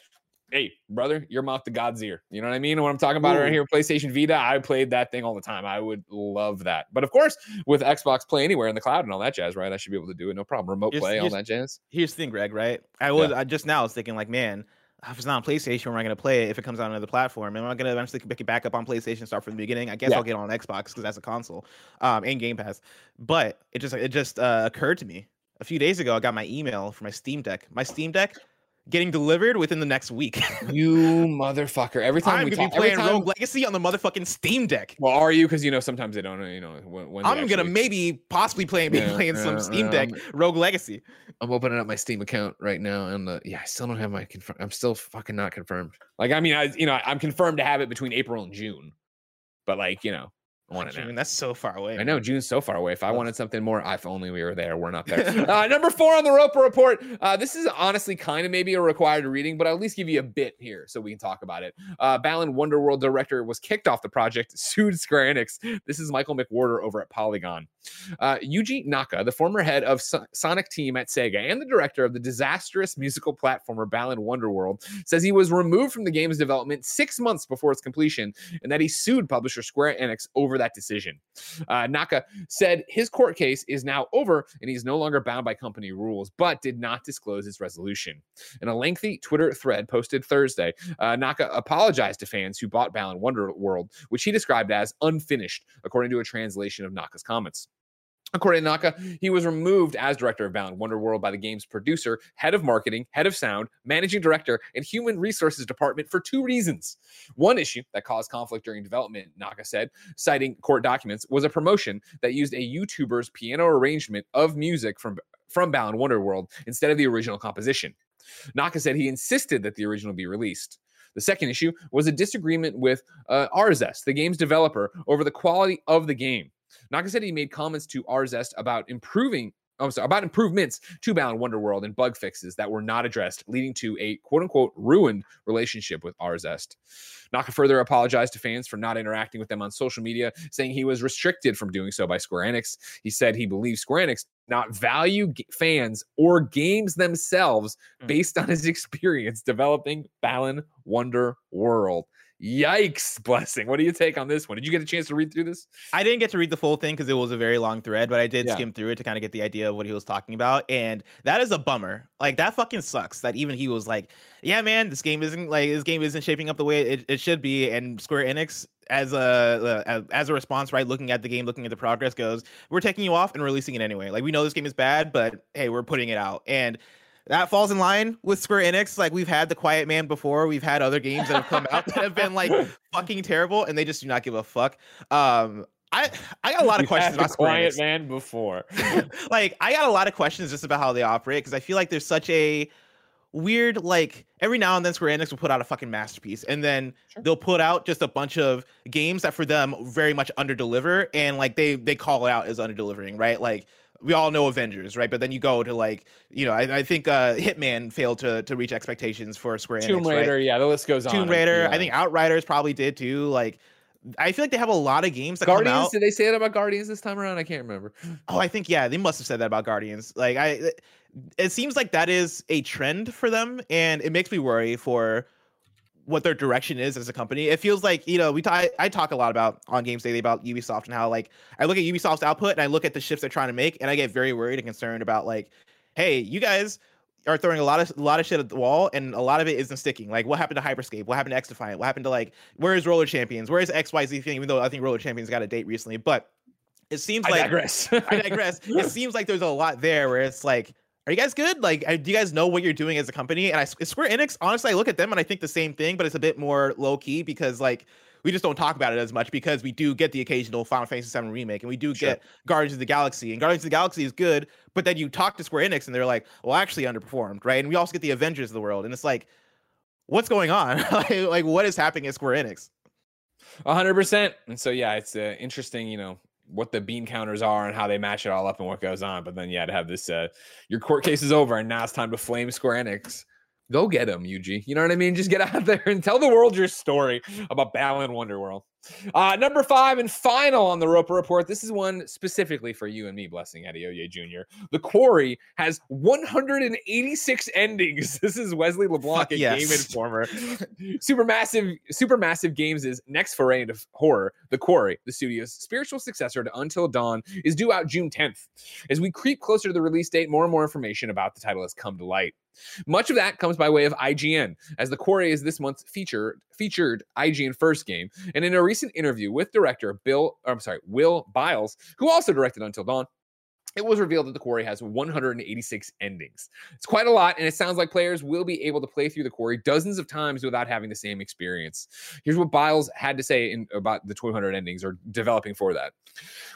Hey, brother, your mouth to God's ear. You know what I mean? When I'm talking about it right here, PlayStation Vita, I played that thing all the time. I would love that. But of course, with Xbox Play Anywhere in the cloud and all that jazz, right? I should be able to do it, no problem. Remote Here's- play, all that jazz. Here's the thing, Greg. Right? I was I just now I was thinking like, man, if it's not on PlayStation, where am I going to play it if it comes out on another platform? Am I going to eventually pick it back up on PlayStation, start from the beginning? I guess Yeah. I'll get it on Xbox because that's a console, um, and Game Pass. But it just it just uh, occurred to me a few days ago. I got my email for my Steam Deck. My Steam Deck getting delivered within the next week. [LAUGHS] You motherfucker! Every time I'm we gonna talk, be playing time, Rogue Legacy on the motherfucking Steam Deck. Well, are you? Because you know sometimes they don't. You know when, when I'm gonna maybe possibly play, be Yeah, playing some yeah, Steam yeah, Deck I'm- Rogue Legacy. I'm opening up my Steam account right now, and uh, yeah, I still don't have my confirm. I'm still fucking not confirmed. Like, I mean, I you know I'm confirmed to have it between April and June, but like you know, I want it I now. mean, that's so far away. I know June's so far away. If I wanted something more, if only we were there. We're not there. [LAUGHS] uh, number four on the Roper Report. Uh, this is honestly kind of maybe a required reading, but I'll at least give you a bit here so we can talk about it. Uh, Balan Wonderworld director was kicked off the project, [LAUGHS] sued Square Enix. This is Michael McWhertor over at Polygon. Uh, Yuji Naka, the former head of So- Sonic Team at Sega and the director of the disastrous musical platformer Balan Wonderworld, says he was removed from the game's development six months before its completion and that he sued publisher Square Enix over that decision. Uh, Naka said his court case is now over and he's no longer bound by company rules, but did not disclose its resolution. In a lengthy Twitter thread posted Thursday, uh, Naka apologized to fans who bought Balan Wonder World, which he described as unfinished, according to a translation of Naka's comments. According to Naka, he was removed as director of Balan Wonderworld by the game's producer, head of marketing, head of sound, managing director, and human resources department for two reasons. One issue that caused conflict during development, Naka said, citing court documents, was a promotion that used a YouTuber's piano arrangement of music from from Balan Wonderworld instead of the original composition. Naka said he insisted that the original be released. The second issue was a disagreement with uh, Arzest, the game's developer, over the quality of the game. Naka said he made comments to Arzest about improving. I'm sorry, about improvements to Balan Wonderworld and bug fixes that were not addressed, leading to a quote unquote ruined relationship with Arzest. Naka further apologized to fans for not interacting with them on social media, saying he was restricted from doing so by Square Enix. He said he believes Square Enix not value g- fans or games themselves Mm. based on his [LAUGHS] experience developing Balan Wonder World. Yikes, [LAUGHS] blessing. What do you take on this one? Did you get a chance to read through this? I didn't get to read the full thing because it was a very long thread, but I did Yeah. skim through it to kind of get the idea of what he was talking about. And that is a bummer. Like that fucking sucks that even he was like, Yeah, man, this game isn't like this game isn't shaping up the way it, it should be. And Square Enix as a uh, as a response, right, looking at the game, looking at the progress goes, We're taking you off and releasing it anyway. Like we know this game is bad, but hey, we're putting it out. And that falls in line with Square Enix. Like we've had the Quiet Man before, we've had other games that have come out that have been like [LAUGHS] fucking terrible, and they just do not give a fuck. Um, I I got a lot of questions had the about Square Quiet Enix. Man before. [LAUGHS] like I got a lot of questions just about how they operate because I feel like there's such a weird like every now and then Square Enix will put out a fucking masterpiece and then Sure. they'll put out just a bunch of games that for them very much underdeliver and like they they call it out as underdelivering, right? Like we all know Avengers, right? But then you go to like, you know, I, I think uh Hitman failed to to reach expectations for Square Tomb Enix. right? Raider, yeah, the list goes on. Tomb Raider. Yeah. I think Outriders probably did too. Like, I feel like they have a lot of games that come Guardians. out. Did they say that about Guardians this time around? I can't remember. Oh, I think yeah, they must have said that about Guardians. Like, I, it seems like that is a trend for them, and it makes me worry for what their direction is as a company. It feels like you know we talk, I talk a lot about on Games Daily about Ubisoft and how like I look at Ubisoft's output and I look at the shifts they're trying to make and I get very worried and concerned about like, hey, you guys are throwing a lot of a lot of shit at the wall and a lot of it isn't sticking. Like what happened to Hyperscape? What happened to X Defiant? What happened to like where's Roller Champions? Where's XYZ thing? Even though I think Roller Champions got a date recently, but it seems I like digress. I digress. [LAUGHS] it seems like there's a lot there where it's like, are you guys good? Like, do you guys know what you're doing as a company? And I Square Enix, honestly, I look at them and I think the same thing, but it's a bit more low key because like we just don't talk about it as much because we do get the occasional Final Fantasy VII remake and we do Sure. get Guardians of the Galaxy and Guardians of the Galaxy is good, but then you talk to Square Enix and they're like, well, actually underperformed, right? And we also get the Avengers of the world, and it's like, what's going on? [LAUGHS] like, like, what is happening at Square Enix? Hundred percent. And so yeah, it's uh, interesting, you know, what the bean counters are and how they match it all up and what goes on. But then yeah, to have this uh your court case is over and now it's time to flame Square Enix. Go get them, Yuji. You know what I mean? Just get out there and tell the world your story about Balan Wonderworld. Uh, number five and final on the Roper Report. This is one specifically for you and me, Blessing Adeoye Jr. The Quarry has 186 endings. [LAUGHS] This is Wesley LeBlanc at yes. Game Informer. [LAUGHS] Supermassive, Supermassive Games' is next foray into horror, The Quarry, the studio's spiritual successor to Until Dawn, is due out June 10th. As we creep closer to the release date, more and more information about the title has come to light. Much of that comes by way of IGN, as The Quarry is this month's featured featured IGN first game. And in a recent interview with director Bill, I'm sorry, Will Byles, who also directed Until Dawn, it was revealed that the quarry has 186 endings. It's quite a lot, and it sounds like players will be able to play through the quarry dozens of times without having the same experience. Here's what Byles had to say in, about the 200 endings or developing for that.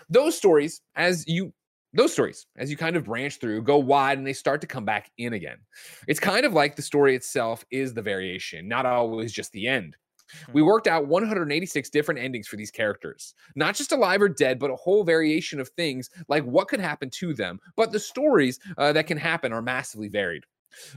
Those stories, as you those stories, as you kind of branch through, go wide and they start to come back in again. It's kind of like the story itself is the variation, not always just the end. We worked out 186 different endings for these characters, not just alive or dead, but a whole variation of things like what could happen to them. But the stories uh, that can happen are massively varied.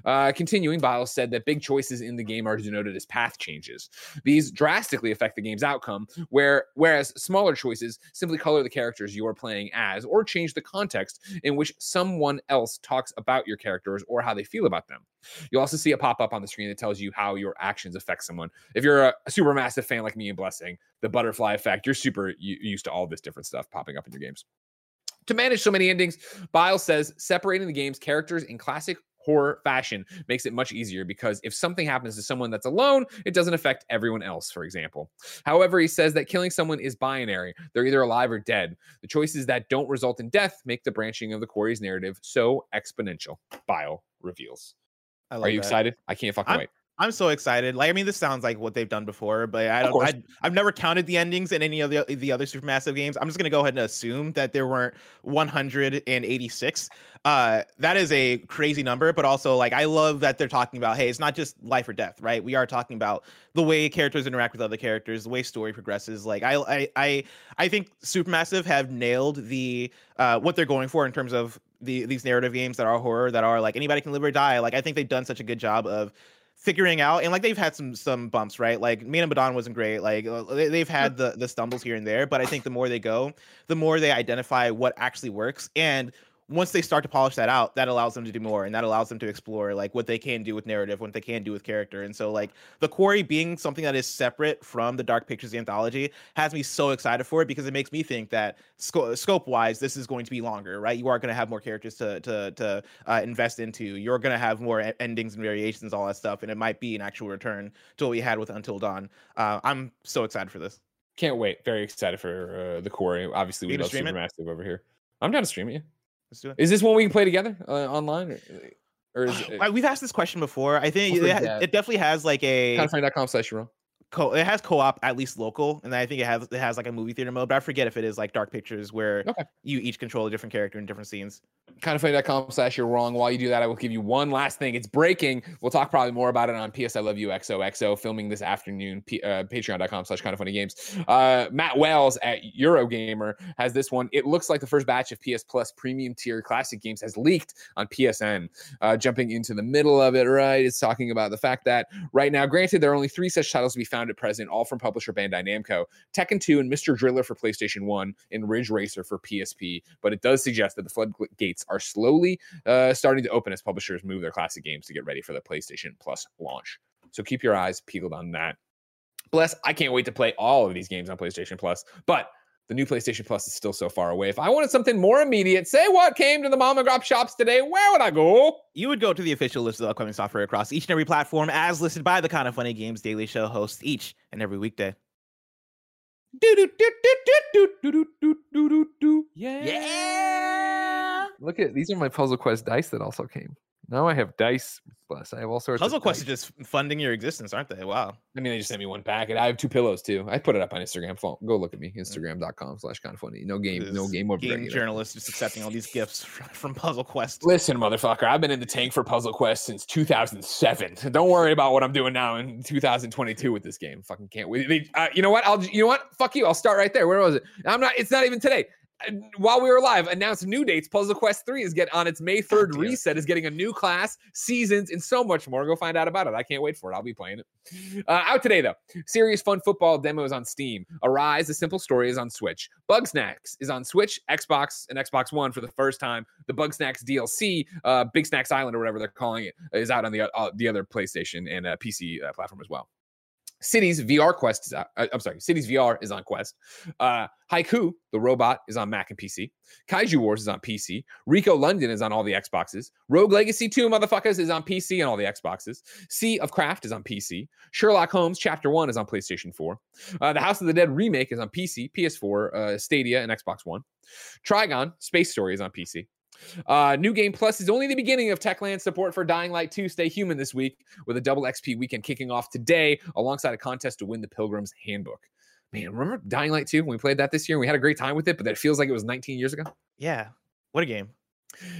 Uh, continuing, Byles said that big choices in the game are denoted as path changes. These drastically affect the game's outcome, where whereas smaller choices simply color the characters you are playing as or change the context in which someone else talks about your characters or how they feel about them. You'll also see a pop up on the screen that tells you how your actions affect someone. If you're a, super massive fan like me and Blessing, the butterfly effect, you're super used to all this different stuff popping up in your games. To manage so many endings, Byles says separating the game's characters in classic horror fashion makes it much easier because if something happens to someone that's alone, it doesn't affect everyone else, for example. However, he says that killing someone is binary. They're either alive or dead. The choices that don't result in death make the branching of the Quarry's narrative so exponential. Bile reveals. Are you that. excited? I can't fucking I'm- wait. I'm so excited. Like, I mean, this sounds like what they've done before, but I don't. I, I've never counted the endings in any of the the other Supermassive games. I'm just gonna go ahead and assume that there weren't 186. Uh, that is a crazy number, but also like I love that they're talking about. Hey, it's not just life or death, right? We are talking about the way characters interact with other characters, the way story progresses. Like I, I, I, I think Supermassive have nailed the uh what they're going for in terms of the these narrative games that are horror that are like anybody can live or die. Like I think they've done such a good job of figuring out and like they've had some some bumps right? Like Man of Medan wasn't great like uh, they've had the the stumbles here and there but I think the more they go the more they identify what actually works and once they start to polish that out that allows them to do more and that allows them to explore like what they can do with narrative what they can do with character and so like the quarry being something that is separate from the dark pictures anthology has me so excited for it because it makes me think that sco- scope wise this is going to be longer right you are going to have more characters to to to uh, invest into you're going to have more endings and variations all that stuff and it might be an actual return to what we had with until dawn uh, i'm so excited for this Can't wait. Very excited for uh, the Quarry. Obviously, we love? Supermassive over here. I'm down to stream it. Yeah. let's do it Is this one we can play together uh, online? Or, or is [SIGHS] it Uh, we've asked this question before i think it, it definitely has like a kindoffunny.com slash Sharon? Co- it has co-op at least local and i think it has it has like a movie theater mode but i forget if it is like dark pictures where Okay. you each control a different character in different scenes kindoffunny.com slash you're wrong. While you do that, I will give you one last thing. It's breaking. We'll talk probably more about it on PS I Love You XOXO, filming this afternoon. P- uh, Patreon.com slash kind of funny games. Uh, Matt Wales at Eurogamer has this one. It looks like the first batch of PS Plus premium tier classic games has leaked on PSN. Uh, jumping into the middle of it, right? It's talking about the fact that right now, granted, there are only three such titles to be found at present, all from publisher Bandai Namco Tekken 2 and Mr. Driller for PlayStation 1 and Ridge Racer for PSP. But it does suggest that the floodgates are slowly uh, starting to open as publishers move their classic games to get ready for the PlayStation Plus launch. So keep your eyes peeled on that. Bless, I can't wait to play all of these games on PlayStation Plus, but the new PlayStation Plus is still so far away. If I wanted something more immediate, say what came to the mom and grop shops today, where would I go? You would go to the official list of upcoming software across each and every platform as listed by the Kind of Funny Games Daily Show hosts each and every weekday. Yeah. Look at these are my Puzzle Quest dice that also came. Now I have dice. Plus, I have all sorts. Puzzle of Quest is just funding your existence, aren't they? Wow. I mean, they just sent me one packet. I have two pillows too. I put it up on Instagram. Go look at me. Instagram.com slash kind of funny. No game. No game over. Game regular. journalist just accepting all these gifts [LAUGHS] from, from Puzzle Quest. Listen, motherfucker, I've been in the tank for Puzzle Quest since 2007. Don't worry about what I'm doing now in 2022 with this game. Fucking can't wait. Uh, you know what? I'll. You know what? Fuck you. I'll start right there. Where was it? I'm not. It's not even today. While we were live, announced new dates. Puzzle Quest 3 is get on its May 3rd damn it. reset. Is getting a new class, seasons, and so much more. Go find out about it. I can't wait for it. I'll be playing it. Uh, out today though. Serious Fun Football demos on Steam. Arise: A Simple Story is on Switch. Bugsnax is on Switch, Xbox, and Xbox One for the first time. The Bugsnax DLC, uh, Bigsnax Island or whatever they're calling it, is out on the uh, the other PlayStation and uh, PC uh, platform as well. Cities VR Quest is out. uh, I'm sorry, Cities VR is on Quest. Uh, Haiku, the robot, is on Mac and PC. Kaiju Wars is on PC. Rico London is on all the Xboxes. Rogue Legacy 2, motherfuckers, is on PC and all the Xboxes. Sea of Craft is on PC. Sherlock Holmes Chapter 1 is on PlayStation 4. Uh, the House of the Dead remake is on PC, PS4, uh, Stadia, and Xbox One. Trigon Space Story is on PC. Uh, New Game Plus is only the beginning of Techland support for Dying Light 2 Stay Human this week, with a double XP weekend kicking off today alongside a contest to win the Pilgrim's Handbook. Man, remember Dying Light 2 when we played that this year? We had a great time with it, but that feels like it was 19 years ago. Yeah. What a game.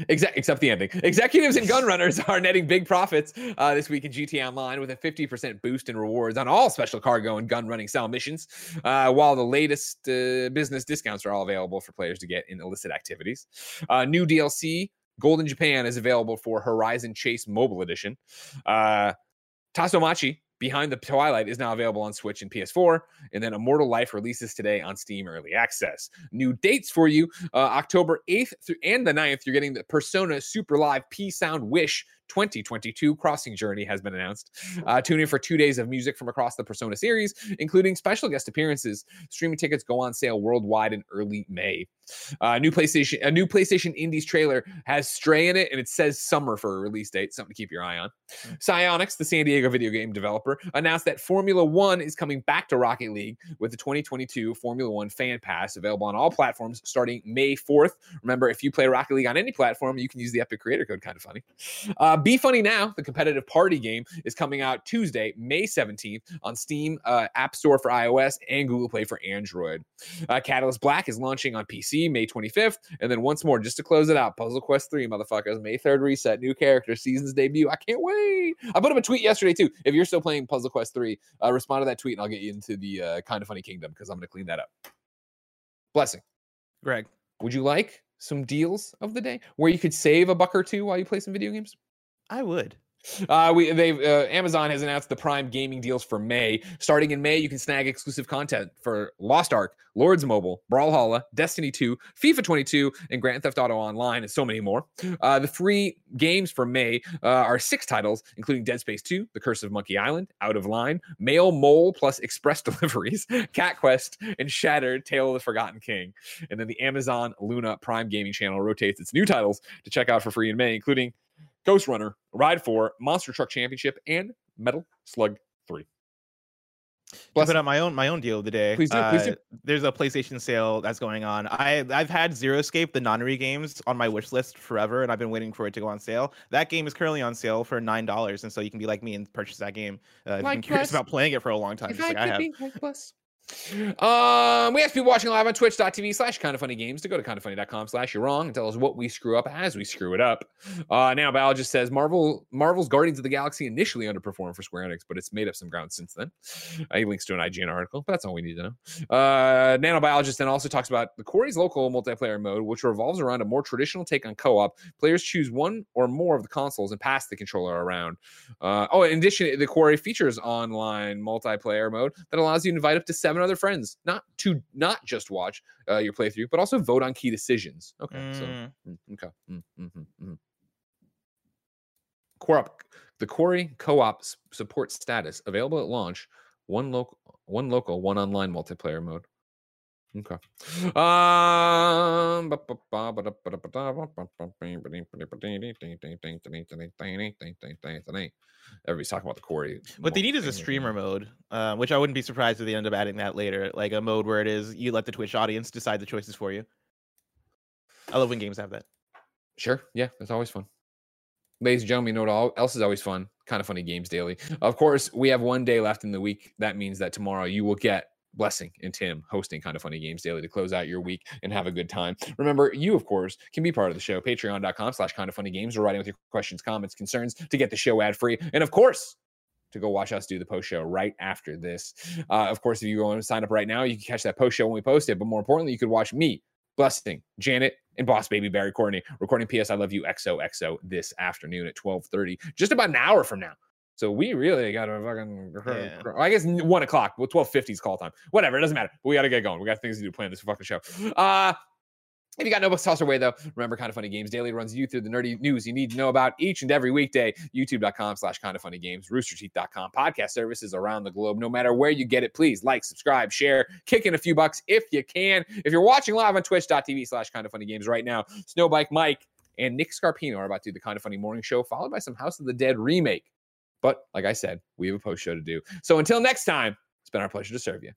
Exec- except the ending. Executives and gun runners are netting big profits uh, this week in GTA Online with a 50% boost in rewards on all special cargo and gun running cell missions, uh, while the latest uh, business discounts are all available for players to get in illicit activities. Uh, new DLC, Golden Japan, is available for Horizon Chase Mobile Edition. Uh, Tasomachi, Behind the Twilight, is now available on Switch and PS4. And then Immortal Life releases today on Steam Early Access. New dates for you uh, October 8th through and the 9th, you're getting the Persona Super Live P Sound Wish 2022 Crossing Journey has been announced. Uh, tune in for two days of music from across the Persona series, including special guest appearances. Streaming tickets go on sale worldwide in early May. Uh, new PlayStation, a new PlayStation Indies trailer has Stray in it, and it says summer for a release date. Something to keep your eye on. Psyonix, the San Diego video game developer, announced that Formula One is coming back to Rocket League with the 2022 Formula One Fan Pass available on all platforms starting May 4th. Remember, if you play Rocket League on any platform, you can use the Epic Creator Code. Kind of funny. Uh, Be Funny Now, the competitive party game, is coming out Tuesday, May 17th on Steam, uh, App Store for iOS, and Google Play for Android. Uh, Catalyst Black is launching on PC May 25th. And then once more, just to close it out, Puzzle Quest 3, motherfuckers, May 3rd reset, new character, season's debut. I can't wait. I put up a tweet yesterday too. If you're still playing Puzzle Quest 3, uh, respond to that tweet and I'll get you into the uh, kind of funny kingdom because I'm going to clean that up. Blessing. Greg. Would you like some deals of the day where you could save a buck or two while you play some video games? I would. Uh, we they've uh, Amazon has announced the Prime gaming deals for May. Starting in May, you can snag exclusive content for Lost Ark, Lords Mobile, Brawlhalla, Destiny 2, FIFA 22, and Grand Theft Auto Online, and so many more. Uh, the free games for May uh, are six titles, including Dead Space 2, The Curse of Monkey Island, Out of Line, Mail Mole plus Express [LAUGHS] Deliveries, Cat Quest, and Shattered: Tale of the Forgotten King. And then the Amazon Luna Prime Gaming channel rotates its new titles to check out for free in May, including Ghostrunner, Ride 4, Monster Truck Championship, and Metal Slug 3. To Bless- put out my own my own deal of the day. Please do, please do. uh, There's a PlayStation sale that's going on. I I've had Zero Escape, the Nonary games, on my wish list forever, and I've been waiting for it to go on sale. That game is currently on sale for nine dollars, and so you can be like me and purchase that game. Uh, if you've been curious about playing it for a long time, just like I have. Um, we ask people watching live on twitch.tv slash kind of funny games to go to kind of funny.com slash you're wrong and tell us what we screw up as we screw it up. Uh, nanobiologist says Marvel Marvel's Guardians of the Galaxy initially underperformed for Square Enix, but it's made up some ground since then. Uh, he links to an IGN article, but that's all we need to know. Uh, nanobiologist then also talks about the Quarry's local multiplayer mode, which revolves around a more traditional take on co-op. Players choose one or more of the consoles and pass the controller around. Uh, oh, in addition, the Quarry features online multiplayer mode that allows you to invite up to seven other friends, not to not just watch uh, your playthrough, but also vote on key decisions. Okay, so Mm. mm, okay, mm, mhm, mhm. Co-op The Quarry co-op support status available at launch. One local, one local, one online multiplayer mode. Okay. Um. Everybody's talking about the Quarry. What they need is a streamer mode, uh, which I wouldn't be surprised if they end up adding that later, like a mode where it is you let the Twitch audience decide the choices for you. I love when games have that. Sure. Yeah, it's always fun. Ladies and gentlemen, you know what else is always fun? Kind of funny games daily. Of course, we have one day left in the week. That means that tomorrow you will get Blessing and Tim hosting Kind of Funny Games Daily to close out your week and have a good time. Remember, you, of course, can be part of the show. Patreon.com slash kind of funny games or writing with your questions, comments, concerns to get the show ad free. And of course, to go watch us do the post show right after this. Uh, of course, if you want to sign up right now, you can catch that post show when we post it. But more importantly, you could watch me, Blessing, Janet, and Boss Baby Barry Courtney recording PS I Love You XOXO this afternoon at 12:30, just about an hour from now. So we really got to fucking. Yeah. I guess one o'clock. Well, 12:50 is call time. Whatever, it doesn't matter. We got to get going. We got things to do. Plan this fucking show. Uh if you got no books, toss our way though. Remember, Kind of Funny Games Daily runs you through the nerdy news you need to know about each and every weekday. YouTube.com slash Kind of Funny Games, RoosterTeeth.com, podcast services around the globe. No matter where you get it, please like, subscribe, share, kick in a few bucks if you can. If you're watching live on Twitch.tv slash Kind of Funny Games right now, Snowbike Mike and Nick Scarpino are about to do the Kind of Funny Morning Show, followed by some House of the Dead remake. But like I said, we have a post show to do. So until next time, it's been our pleasure to serve you.